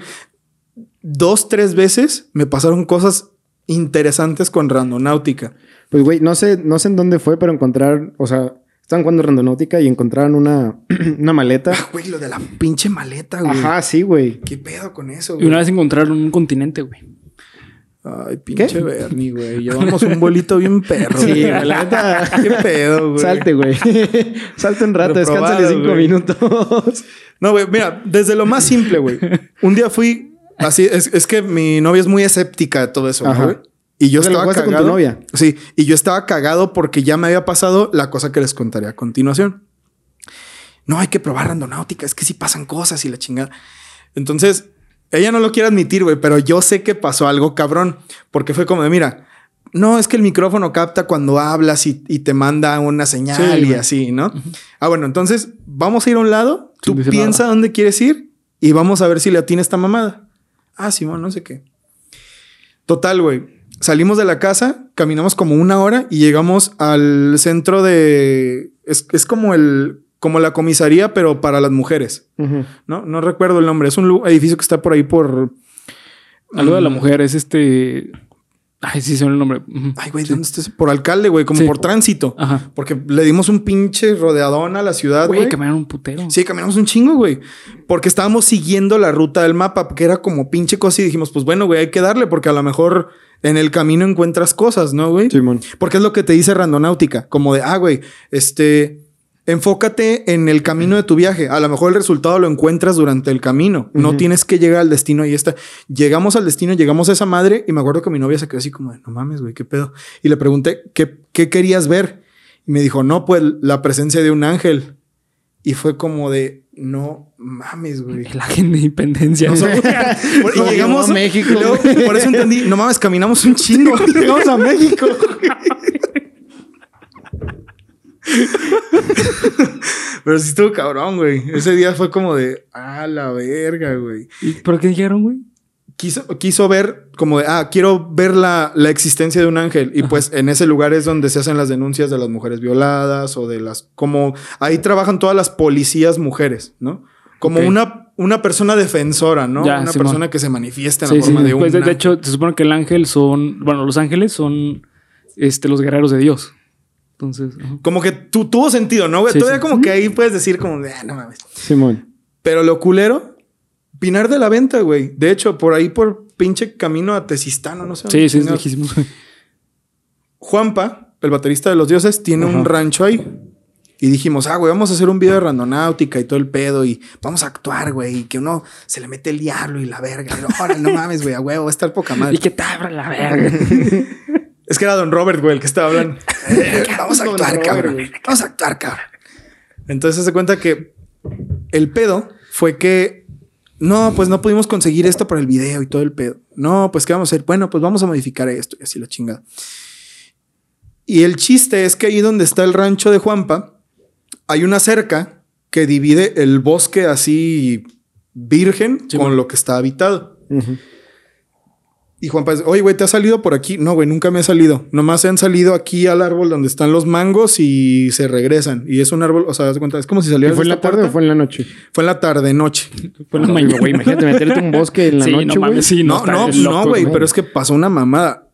dos, tres veces me pasaron cosas interesantes con randonáutica. Pues, güey, no sé, no sé en dónde fue, pero encontrar, o sea, estaban jugando randonáutica y encontraron una, una maleta. Ah, güey, lo de la pinche maleta, güey. Ajá, sí, güey. ¿Qué pedo con eso, Y güey? una vez encontraron un continente, güey. Ay, pinche Bernie, güey. Llevamos un bolito bien perro. Sí, güey. la neta. ¿Qué pedo, güey? Salte, güey. Salte un rato, descánsale cinco güey. minutos. No, güey, mira, desde lo más simple, güey. Un día fui así, es, es que mi novia es muy escéptica de todo eso, ¿no, Ajá. güey. Y yo O sea, ¿lo estaba jugaste con tu cagado. novia? Sí, y yo estaba cagado porque ya me había pasado la cosa que les contaré a continuación. No, hay que probar randonáutica, es que sí pasan cosas y la chingada. Entonces, ella no lo quiere admitir, güey, pero yo sé que pasó algo cabrón, porque fue como de, mira, no, es que el micrófono capta cuando hablas y, y te manda una señal Sí, y güey. así, ¿no? Ah, bueno, entonces vamos a ir a un lado, tú piensa nada. dónde quieres ir y vamos a ver si le atina esta mamada. Ah, Simón, no sé qué. Total, güey. Salimos de la casa, caminamos como una hora y llegamos al centro de... Es, es como el... Como la comisaría, pero para las mujeres. ¿no? No recuerdo el nombre. Es un edificio que está por ahí por... Algo de la Mm. mujer es este. Ay, sí, son el nombre. Ay, güey, ¿dónde está? ese? Por alcalde, güey. Como Sí. por tránsito. Ajá. Porque le dimos un pinche rodeadón a la ciudad, Güey, güey. caminaron un putero. Sí, caminamos un chingo, güey. Porque estábamos siguiendo la ruta del mapa, que era como pinche cosa y dijimos, pues bueno, güey, hay que darle porque a lo mejor en el camino encuentras cosas, ¿no, güey? Simón. Porque es lo que te dice Randonáutica, como de, ah, güey, este, enfócate en el camino de tu viaje. A lo mejor el resultado lo encuentras durante el camino. No tienes que llegar al destino y está. Llegamos al destino, llegamos a esa madre y me acuerdo que mi novia se quedó así como de, no mames, güey, qué pedo. Y le pregunté, ¿qué, qué querías ver? Y me dijo, no, pues la presencia de un ángel. Y fue como de, no mames, güey. El ángel de independencia. Y llegamos a México, luego, por eso entendí, no mames, caminamos un chingo. Llegamos a México. Pero sí estuvo cabrón, güey. Ese día fue como de, ah, la verga, güey. ¿Y ¿Pero qué dijeron, güey? Quiso, quiso ver como de, ah, quiero ver la, la existencia de un ángel. Y pues en ese lugar es donde se hacen las denuncias de las mujeres violadas o de las, como, ahí trabajan todas las policías mujeres, ¿no? Como una, una persona defensora, ¿no? Ya, una Simón. persona que se manifiesta en Sí, la forma sí. de un Pues de, hecho, se supone que el ángel son. Bueno, los ángeles son este, los guerreros de Dios. Entonces. ajá. Como que tu- tuvo sentido, ¿no, güey? Sí, Todavía sí. como que ahí puedes decir como de, ah, no mames. Simón. Pero lo culero, Pinar de la Venta, güey. De hecho, por ahí por pinche camino a Tesistano, no sé. Sí, sí, es lejísimos. Juanpa, el baterista de los dioses, tiene un rancho ahí. Y dijimos, ah, güey, vamos a hacer un video de randonáutica y todo el pedo y vamos a actuar, güey. Y que uno se le mete el diablo y la verga. Y, Ahora, no mames, güey, a huevo, va a estar poca madre. Y que te abra la verga. Es que era Don Robert, güey, el que estaba hablando. Eh, vamos a actuar, Robert, cabrón. güey. Vamos a actuar, cabrón. Entonces se cuenta que el pedo fue que no, pues no pudimos conseguir esto para el video y todo el pedo. No, pues qué vamos a hacer. Bueno, pues vamos a modificar esto y así la chingada. Y el chiste es que ahí donde está el rancho de Juanpa, hay una cerca que divide el bosque así virgen Sí, con man. lo que está habitado. Y Juanpa dice, oye, güey, ¿te has salido por aquí? No, güey, nunca me he salido. Nomás se han salido aquí al árbol donde están los mangos y se regresan. Y es un árbol, o sea, cuenta, es como si ¿Y salieras ¿Fue en la tarde o fue en la noche? Fue en la tarde, noche. Fue la mañana. güey, imagínate meterte a un bosque en la Sí, noche, no mames, sí, no, no, no, güey, pero es que pasó una mamada.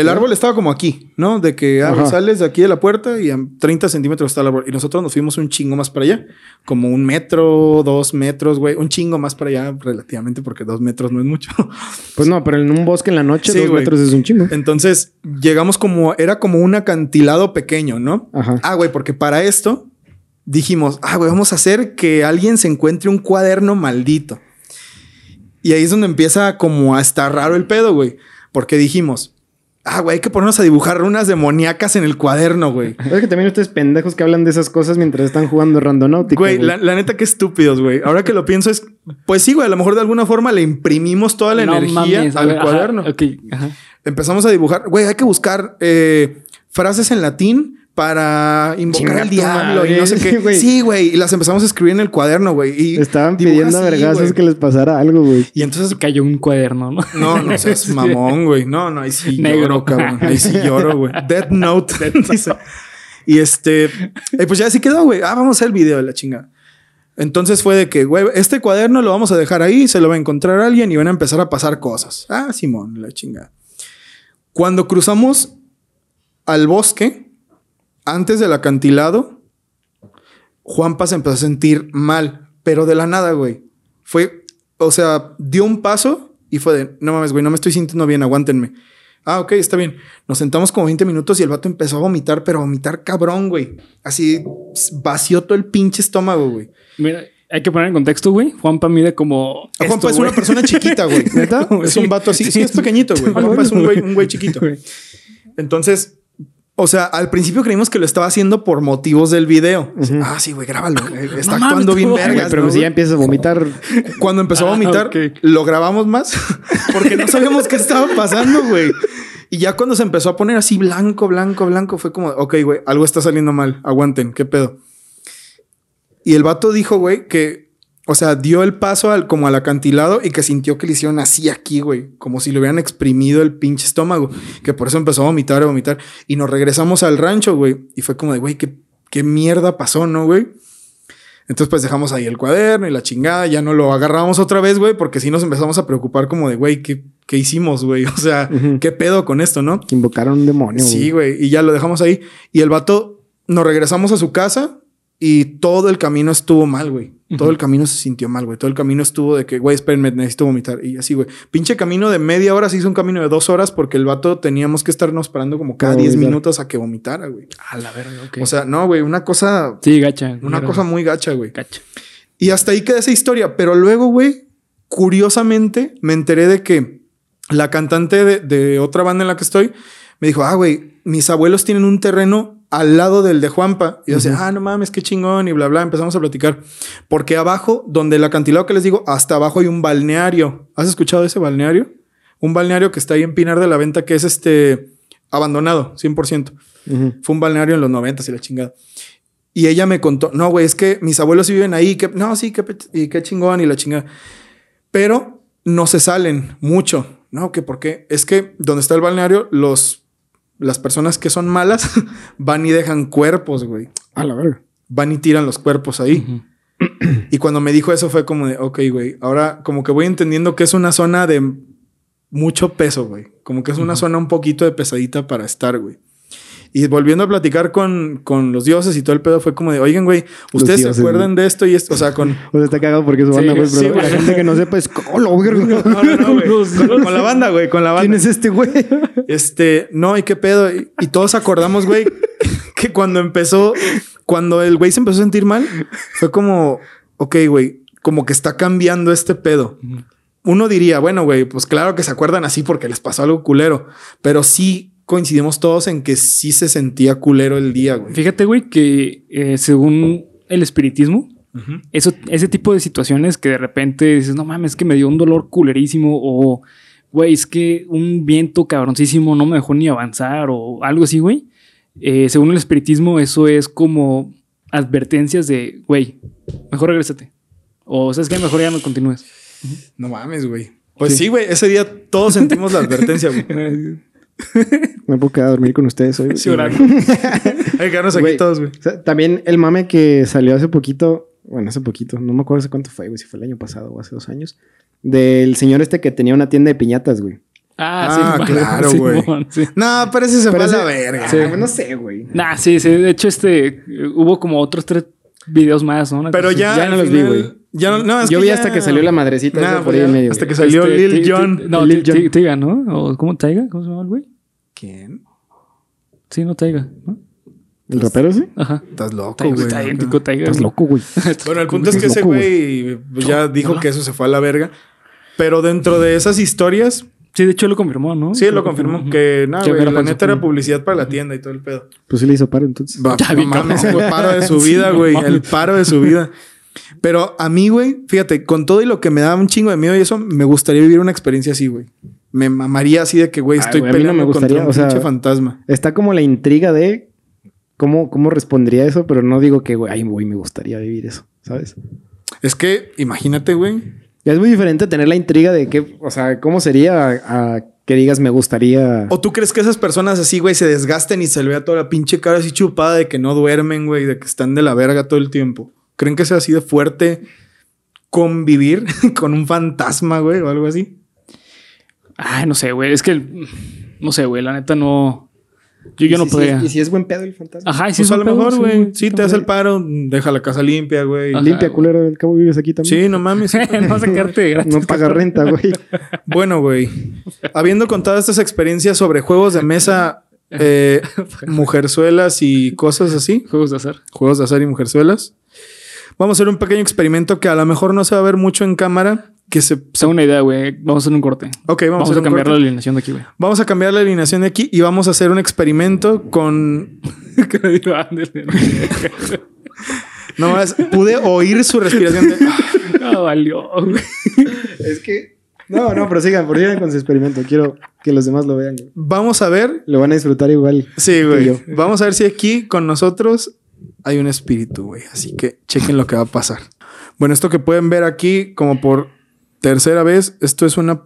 El árbol estaba como aquí, ¿no? De que ah, sales de aquí de la puerta y a 30 centímetros está el árbol. Y nosotros nos fuimos un chingo más para allá. Como un metro, dos metros, güey. Un chingo más para allá relativamente porque dos metros no es mucho. Pues no, pero en un bosque en la noche, Sí, dos güey. metros es un chingo. Entonces llegamos como, era como un acantilado pequeño, ¿no? Ajá. Ah, güey, porque para esto dijimos, ah, güey, vamos a hacer que alguien se encuentre un cuaderno maldito. Y ahí es donde empieza como a estar raro el pedo, güey. Porque dijimos, ah, güey, hay que ponernos a dibujar runas demoníacas en el cuaderno, güey. Es que también ustedes pendejos que hablan de esas cosas mientras están jugando randonáutica. Güey, la, la neta que estúpidos, güey. Ahora que lo pienso es, pues sí, güey, a lo mejor de alguna forma le imprimimos toda la No energía mames, al ver, ajá, cuaderno. ok, ajá. Empezamos a dibujar, güey, hay que buscar eh, frases en latín para invocar al diablo y no sé qué. güey. Sí, güey, y las empezamos a escribir en el cuaderno, güey. Y Estaban pidiendo a vergazos que les pasara algo, güey. Y entonces, Cayó un cuaderno, ¿no? no, no seas mamón, güey. No, no, ahí sí Negro. lloro, cabrón. Ahí sí lloro, güey. Death Note. dice. Y este, eh, pues ya así quedó, güey. Ah, vamos a hacer el video de la chingada. Entonces fue de que, güey, este cuaderno lo vamos a dejar ahí, se lo va a encontrar alguien y van a empezar a pasar cosas. Ah, Simón, la chingada. Cuando cruzamos al bosque, antes del acantilado, Juanpa se empezó a sentir mal, pero de la nada, güey. Fue, o sea, dio un paso y fue de, no mames, güey, no me estoy sintiendo bien, aguántenme. Ah, ok, está bien. Nos sentamos como 20 minutos y el vato empezó a vomitar, pero a vomitar cabrón, güey. Así vació todo el pinche estómago, güey. Mira, hay que poner en contexto, güey. Juanpa mide como. Juanpa es una persona chiquita, güey. ¿Neta? Es un vato así. Sí, es pequeñito, güey. Juanpa es un güey, un güey chiquito. Entonces, o sea, al principio creímos que lo estaba haciendo por motivos del video. Ah, sí, güey, grábalo. Está No actuando bien vergas. Güey, pero ¿no, si ya empiezas a vomitar, Cuando empezó a Ah, vomitar, lo grabamos más porque no sabíamos qué estaba pasando, güey. Y ya cuando se empezó a poner así blanco, blanco, blanco, fue como, ok, güey, algo está saliendo mal. Aguanten, qué pedo. Y el vato dijo, güey, que, o sea, dio el paso al, como al acantilado y que sintió que le hicieron así aquí, güey, como si le hubieran exprimido el pinche estómago, que por eso empezó a vomitar, a vomitar. Y nos regresamos al rancho, güey, y fue como de, güey, qué, qué mierda pasó, ¿no, güey? Entonces, pues dejamos ahí el cuaderno y la chingada, ya no lo agarramos otra vez, güey, porque sí nos empezamos a preocupar como de, güey, ¿qué, qué hicimos, güey? O sea. ¿qué pedo con esto, no? que invocaron un demonio. Sí, güey, y ya lo dejamos ahí. Y el vato, nos regresamos a su casa y todo el camino estuvo mal, güey. Todo el camino se sintió mal, güey. Todo el camino estuvo de que, güey, espérenme, necesito vomitar. Y así, güey. Pinche camino de media hora se hizo un camino de dos horas porque el vato teníamos que estarnos parando como cada Para 10 vomitar. minutos a que vomitara, güey. A la verga, ok. O sea, no, güey, una cosa, sí, gacha. una cosa muy gacha, güey. Gacha. Y hasta ahí queda esa historia. Pero luego, güey, curiosamente me enteré de que la cantante de, de otra banda en la que estoy me dijo, ah, güey, mis abuelos tienen un terreno al lado del de Juanpa. Y yo decía, ah, no mames, qué chingón y bla, bla. Empezamos a platicar. Porque abajo, donde el acantilado que les digo, hasta abajo hay un balneario. ¿Has escuchado de ese balneario? Un balneario que está ahí en Pinar de la Venta que es este abandonado, 100%. Ujú. Fue un balneario en los 90 y la chingada. Y ella me contó, no, güey, es que mis abuelos sí viven ahí, que no, sí, qué, y qué chingón y la chingada. Pero no se salen mucho. No, que por qué? Es que donde está el balneario, los, las personas que son malas van y dejan cuerpos, güey. A la verga. Van y tiran los cuerpos ahí. Y cuando me dijo eso fue como de, ok, güey, ahora como que voy entendiendo que es una zona de mucho peso, güey. Como que es una zona un poquito de pesadita para estar, güey. Y volviendo a platicar con, con los dioses y todo el pedo fue como de, oigan, güey, ¿ustedes se acuerdan de esto y esto? O sea, con... O sea, está cagado porque su Sí, banda, güey. sí, pero güey. la gente que no sepa es, no, no, güey. Con, con la banda, güey, con la ¿Quién banda. es este güey? Este, no, ¿y qué pedo? Y, y todos acordamos, güey, que cuando empezó, cuando el güey se empezó a sentir mal, fue como, ok, güey, como que está cambiando este pedo. Uno diría, bueno, güey, pues claro que se acuerdan así porque les pasó algo culero, pero sí coincidimos todos en que sí se sentía culero el día, güey. Fíjate, güey, que eh, según el espiritismo, eso, ese tipo de situaciones que de repente dices, no mames, es que me dio un dolor culerísimo o, güey, es que un viento cabroncísimo no me dejó ni avanzar o algo así, güey. Eh, según el espiritismo, eso es como advertencias de, güey, mejor regrésate. O sabes que mejor ya no continúes. No mames, güey. Pues Sí. sí, güey, ese día todos sentimos la advertencia, güey. Me puedo quedar a dormir con ustedes hoy. Sí, orando. Hay que quedarnos aquí todos, güey. o sea, también el mame que salió hace poquito, bueno, hace poquito, no me acuerdo hace cuánto fue, güey, si fue el año pasado o hace dos años, del señor este que tenía una tienda de piñatas, güey. Ah, Ah, sí, claro, güey. sí. No, pero ese se Pero fue a la verga. Sí, no sé, güey. Nah, sí, sí. De hecho, este hubo como otros tres videos más, ¿no? Una Pero ya. ya no los vi, güey. Ya no, no, es Yo que vi ya- hasta que salió la madrecita Nah, esa por pues ahí en medio. Hasta que salió Este, Lil Jon. No, Lil Jon. ¿no? ¿O ¿Cómo? ¿Taiga? ¿Cómo se llama el güey? ¿Quién? Sí, no Taiga, ¿no? ¿El rapero sí? Ajá. Estás loco, Taiga, güey. está idéntico Taiga. Estás loco, güey. Bueno, el punto es que ese loco, güey ya dijo que eso se fue a la verga. Pero dentro de esas historias, Sí, de hecho lo confirmó, ¿no? sí lo confirmó que, Que güey, era la neta era publicidad para la tienda y todo el pedo. Pues sí le hizo paro entonces. Va, Ya mames, fue paro de su vida, güey. el paro de su vida. Pero a mí, güey, fíjate, con todo y lo que me da un chingo de miedo y eso, me gustaría vivir una experiencia así, güey. Me mamaría así de que, güey, Ay, estoy güey, a mí no peleando me gustaría, contra un o sea- pinche fantasma. Está como la intriga de cómo, cómo respondería eso, pero no digo que, güey, ay, güey, me gustaría vivir eso, ¿sabes? Es que, imagínate, güey. Es muy diferente tener la intriga de qué, o sea, cómo sería a, a que digas me gustaría. ¿O tú crees que esas personas así, güey, se desgasten y se le vea toda la pinche cara así chupada de que no duermen, güey, de que están de la verga todo el tiempo? ¿Creen que sea así de fuerte convivir con un fantasma, güey, o algo así? Ay, no sé, güey. Es que, no sé, güey. La neta no. Yo, yo ¿Y no si- podría. ¿Y si es buen pedo el fantasma? Ajá, y si Pues es a lo pedo, mejor, güey, sí, sí, te hace el paro, deja la casa limpia, güey. Limpia, culero, al cabo vives aquí también. Sí, no mames. no vas a quedarte gratis. No paga renta, güey. Bueno, güey, habiendo contado estas experiencias sobre juegos de mesa, eh, mujerzuelas y cosas así, Juegos de azar. juegos de azar y mujerzuelas, vamos a hacer un pequeño experimento que a lo mejor no se va a ver mucho en cámara, que se... Tengo una idea, güey. Vamos a hacer un corte. Ok, vamos, Vamos, a, a hacer un cambiar la alineación de aquí, güey. Vamos a cambiar la alineación de aquí y vamos a hacer un experimento con... No más, pude oír su respiración de... No, valió, güey. Es que. No, no, prosigan, prosigan con su experimento. Quiero que los demás lo vean. güey. Vamos a ver Lo van a disfrutar igual. Sí, güey. Vamos a ver si aquí con nosotros hay un espíritu, güey. Así que chequen lo que va a pasar. Bueno, esto que pueden ver aquí, como por tercera vez, esto es una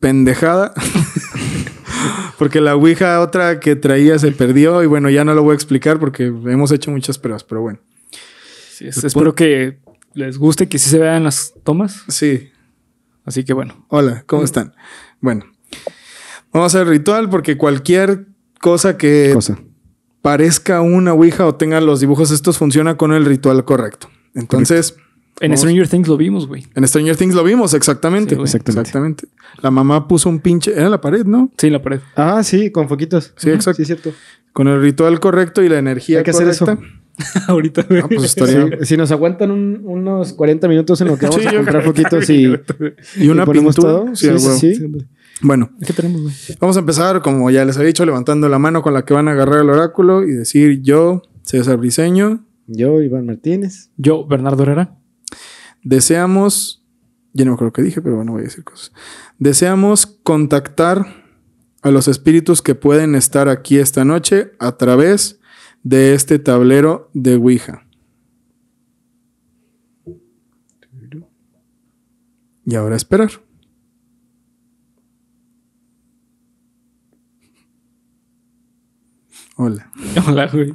pendejada. porque la Ouija otra que traía se perdió y bueno, ya no lo voy a explicar porque hemos hecho muchas pruebas, pero bueno. Sí, es- espero que les guste, que sí se vean las tomas. Sí. Así que bueno. Hola, ¿cómo están? Bueno, vamos a hacer ritual porque cualquier cosa que Cosa. Parezca una Ouija o tenga los dibujos estos funciona con el ritual correcto. Entonces, En Vamos. Stranger Things lo vimos, güey. en Stranger Things lo vimos exactamente. Sí. Exactamente. exactamente. La mamá puso un pinche era la pared, ¿no? Sí, en la pared. Ah, sí, con foquitos. Sí, exacto. Sí, es cierto. Con el ritual correcto y la energía Hay que hacer correcta. Ahorita, güey. Ah, pues estaría. Sí, si nos aguantan un- unos 40 minutos en lo que vamos Sí, a yo comprar foquitos y, Y una y ponemos pintura. todo. Sí, sí. Bueno, ¿Qué tenemos, güey? vamos a empezar, como ya les había dicho, levantando la mano con la que van a agarrar el oráculo y decir yo, César Briseño, Yo, Iván Martínez. Yo, Bernardo Herrera. deseamos. Ya no me acuerdo qué dije, pero bueno, voy a decir cosas. Deseamos contactar a los espíritus que pueden estar aquí esta noche a través de este tablero de Ouija. Y ahora esperar. Hola. Hola, güey.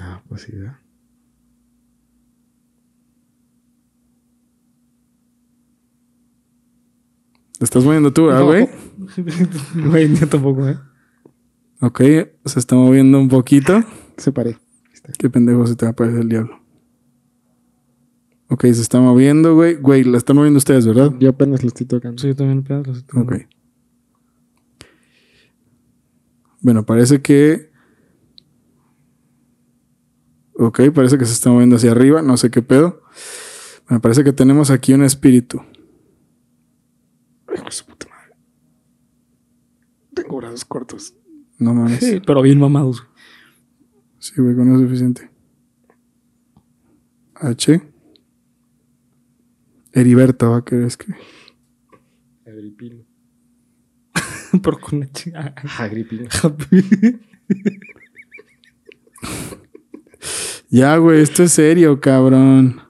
Ah, pues sí, ¿verdad? ¿Te estás moviendo tú, ah, güey? Güey, yo tampoco, ¿eh? Ok, se está moviendo un poquito. Se paré. Qué pendejo se te va a aparecer el diablo. Ok, se está moviendo, güey. Güey, la están moviendo ustedes, ¿verdad? Yo apenas lo estoy tocando. Sí, yo también apenas lo estoy Ok. Bueno, parece que. Ok, parece que se está moviendo hacia arriba. No sé qué pedo. Me parece que tenemos aquí un espíritu. Hijo de su puta madre. Tengo brazos cortos. No mames. Sí, pero bien mamados. güey. Sí, güey, con eso es suficiente. H. Heriberta va a querer escribir. Agripino. Pero con la chica. Agripino. Ya, güey, esto es serio, cabrón.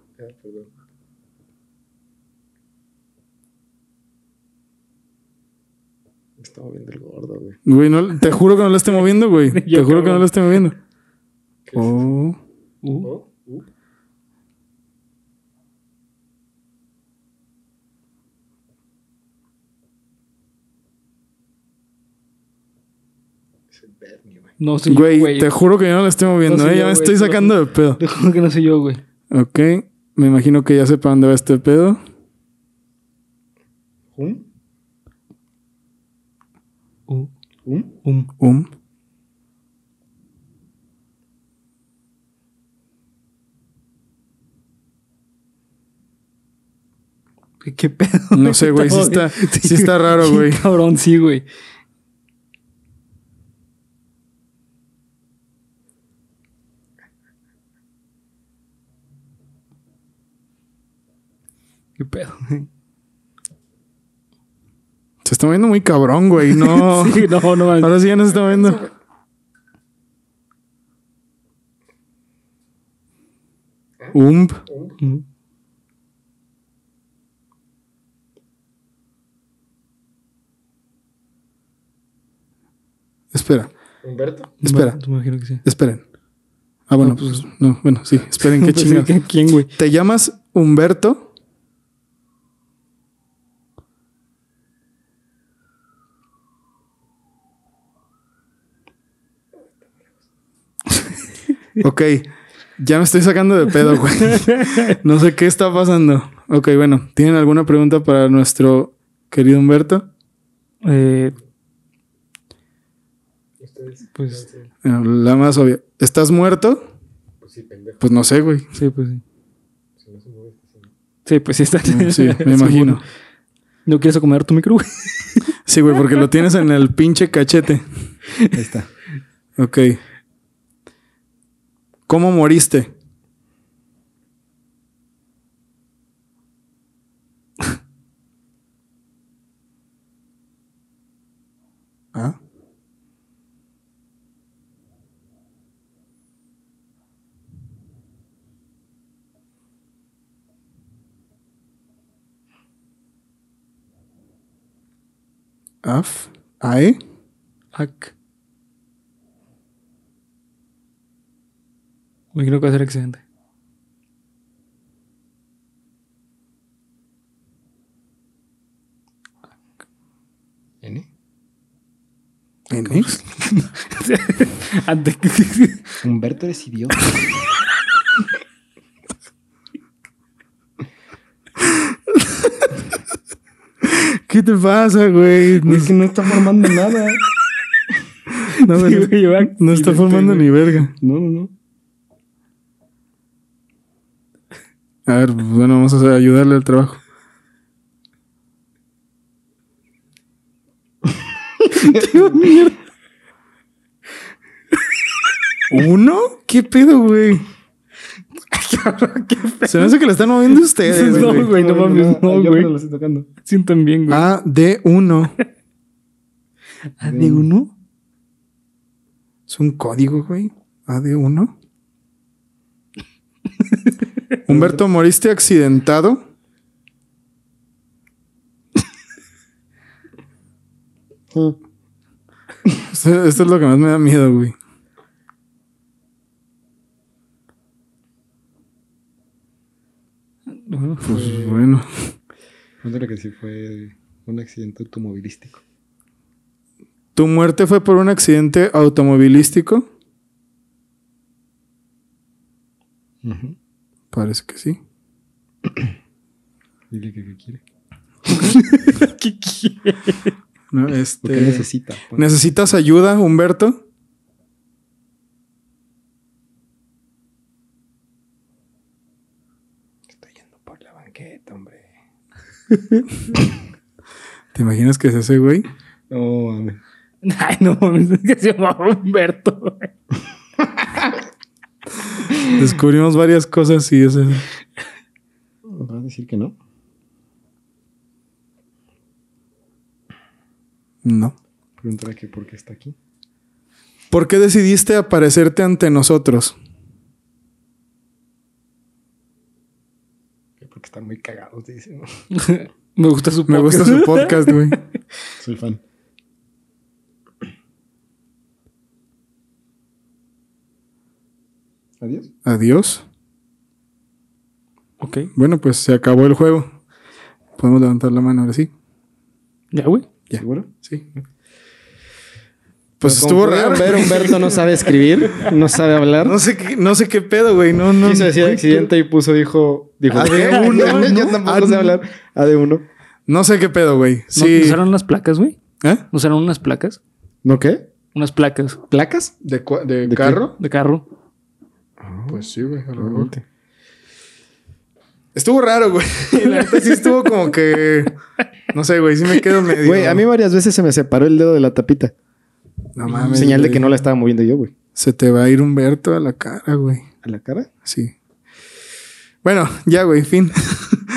Me está moviendo el gordo, güey. Güey, no, te juro que no lo esté moviendo, güey. Te juro que no lo esté moviendo. Oh. Uh, No soy Güey, yo, güey. te juro que yo no la estoy moviendo, No ¿eh? Ya yo, me güey, estoy sacando de pedo. Te juro que no soy yo, güey. Ok. Me imagino que ya sepa dónde va este pedo. ¿Um? Uh, ¿Um? um. Um. ¿Qué, pedo? No sé, güey. Sí está, sí está raro, güey. Sí, cabrón, sí, güey. ¿Qué pedo? Se está moviendo muy cabrón, güey. No. Sí, no, no mames. Ahora sí ya no se está moviendo. Umb. Mm. Espera, ¿Humberto? Espera. Me imagino que sí. esperen. Ah, bueno, No, pues- pues no, bueno, sí. Esperen, qué Pues. ¿qué- ¿Quién, güey? ¿Te llamas Humberto? Ok, ya me estoy sacando de pedo, güey. No sé qué está pasando. Ok, bueno, ¿tienen alguna pregunta para nuestro querido Humberto? Eh, pues Bueno, la más obvia. ¿Estás muerto? Pues sí, pendejo. Pues no sé, güey. sí, pues sí. Sí, pues sí está. Sí, me imagino. ¿No quieres acomodar tu micro, güey? Sí, güey, porque lo tienes en el pinche cachete. Ahí está. Ok. ¿Cómo moriste? ¿Ah? ¿Af? ¿Ae? Ac. Güey, creo que va a ser accidente. ¿N? ¿N? Antes Humberto eres idiota. ¿Qué te pasa, güey? No, Es que no está formando nada. no, Sí, no- güey, no está formando ni verga. No, no, no. A ver, pues, bueno, vamos a ayudarle al trabajo. ¿Uno? ¿Qué pedo, güey? Se me hace que le están moviendo ustedes, No, güey. no mames, no, güey. lo estoy tocando. Sientan bien, güey. Ah, D1. ¿AD1? Es un código, güey. AD1. Humberto, ¿moriste accidentado? Esto, es lo que más me da miedo, güey. Pues bueno. Cuéntale que sí fue un accidente automovilístico. ¿Tu muerte fue por un accidente automovilístico? Parece que sí. Dile que qué quiere. ¿Qué quiere? No, ¿Qué este... necesita? pues? ¿Necesitas ayuda, Humberto? Estoy yendo por la banqueta, hombre. ¿Te imaginas que es ese güey? No, mames. Ay, no mames, es que se llamaba Humberto. Descubrimos varias cosas y ese... ¿Vas a decir que no? No. Pregúntale que por qué está aquí. ¿Por qué decidiste aparecerte ante nosotros? Que Porque están muy cagados, dicen. ¿no? Me gusta su Me gusta su podcast, güey. Soy fan. Adiós. Adiós. Ok. Bueno, pues se acabó el juego. Podemos levantar la mano ahora sí. Ya, güey. Ya. ¿Seguro? Sí. Pues Como estuvo raro. ver, Humberto no sabe escribir, no sabe hablar. No sé qué, no sé qué pedo, güey. No, no. Quiso decir accidente y puso, dijo, dijo, AD1, yo ¿no? tampoco sé hablar. AD1. No sé qué pedo, güey. ¿No Sí. usaron unas placas, güey? ¿Eh? ¿Usaron unas placas? ¿No qué? Unas placas ¿Placas? ¿De, cua- de ¿De carro? de carro. Pues sí, güey. a lo mejor. Estuvo raro, güey. La neta sí estuvo como que. No sé, güey. Sí me quedo medio. Güey, a mí varias veces se me separó el dedo de la tapita. No mames. Señal de que no la estaba moviendo yo, güey. Se te va a ir Humberto a la cara, güey. ¿A la cara? Sí. Bueno, ya, güey, fin.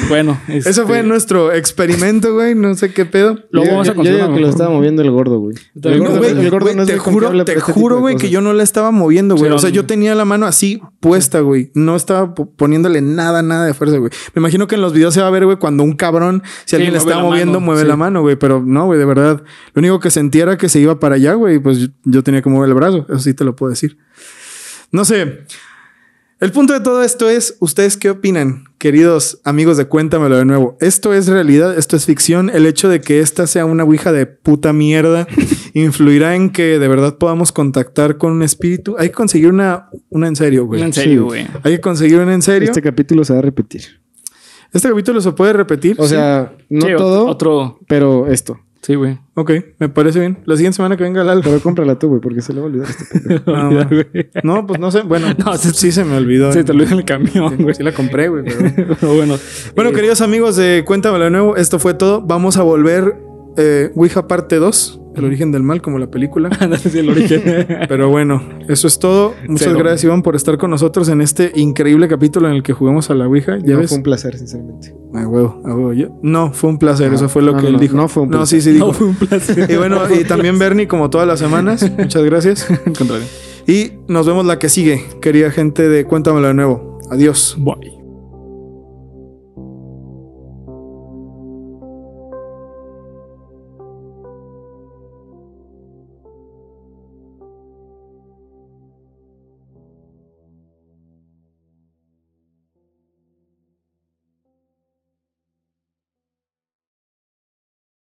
Bueno, Eso este, fue nuestro experimento, güey. No sé qué pedo. Luego yo, vamos a yo- yo digo que lo estaba moviendo el gordo, güey. también El creo gordo, que- güey, el gordo Güey, no es te juro, te este juro, güey, que yo no la estaba moviendo, güey. Sí, o sea, no, yo tenía la mano así puesta, güey. No estaba po- poniéndole nada, nada de fuerza, güey. Me imagino que en los videos se va a ver, güey, cuando un cabrón, si alguien le está moviendo, mano, mueve sí. la mano, güey. Pero no, güey, de verdad. Lo único que sentía era que se iba para allá, güey. Pues yo- yo tenía que mover el brazo. Eso sí te lo puedo decir. No sé. El punto de todo esto es, ¿ustedes qué opinan, queridos amigos de Cuéntamelo de nuevo? ¿Esto es realidad? ¿Esto es ficción? ¿El hecho de que esta sea una ouija de puta mierda influirá en que de verdad podamos contactar con un espíritu? Hay que conseguir una, una en serio, güey. En serio, Sí. güey. Hay que conseguir una en serio. Este Este, capítulo se va a repetir. capítulo se puede repetir. O sea, no Sí, todo, Otro. pero esto. Sí, güey. Ok, me parece bien. La siguiente semana que venga Lalo. Pero cómprala tú, güey, porque se le va a olvidar este. No, Olvidar, no, pues no sé. Bueno, No, sí, sí se me olvidó. Sí, te lo dije en el camión, güey. Sí la compré, güey. pero- Pero bueno. Bueno, eh, queridos amigos de Cuéntamelo de nuevo, esto fue todo. Vamos a volver eh, Ouija parte 2, El origen del mal, como la película. no sé si el origen. Pero bueno, eso es todo. Muchas Cero. gracias, Iván, por estar con nosotros en este increíble capítulo en el que jugamos a la Ouija. Ya No, ves. fue un placer, sinceramente. Ah, huevo, ah, huevo. Yo- No, fue un placer. Ah, eso fue lo no, que él dijo. no fue un No, sí, placer. sí, No, dijo. fue un placer. Y bueno, y también Bernie, como todas las semanas. Muchas gracias. Al contrario. Y nos vemos la que sigue, querida gente de Cuéntamelo de nuevo. Adiós. Bye.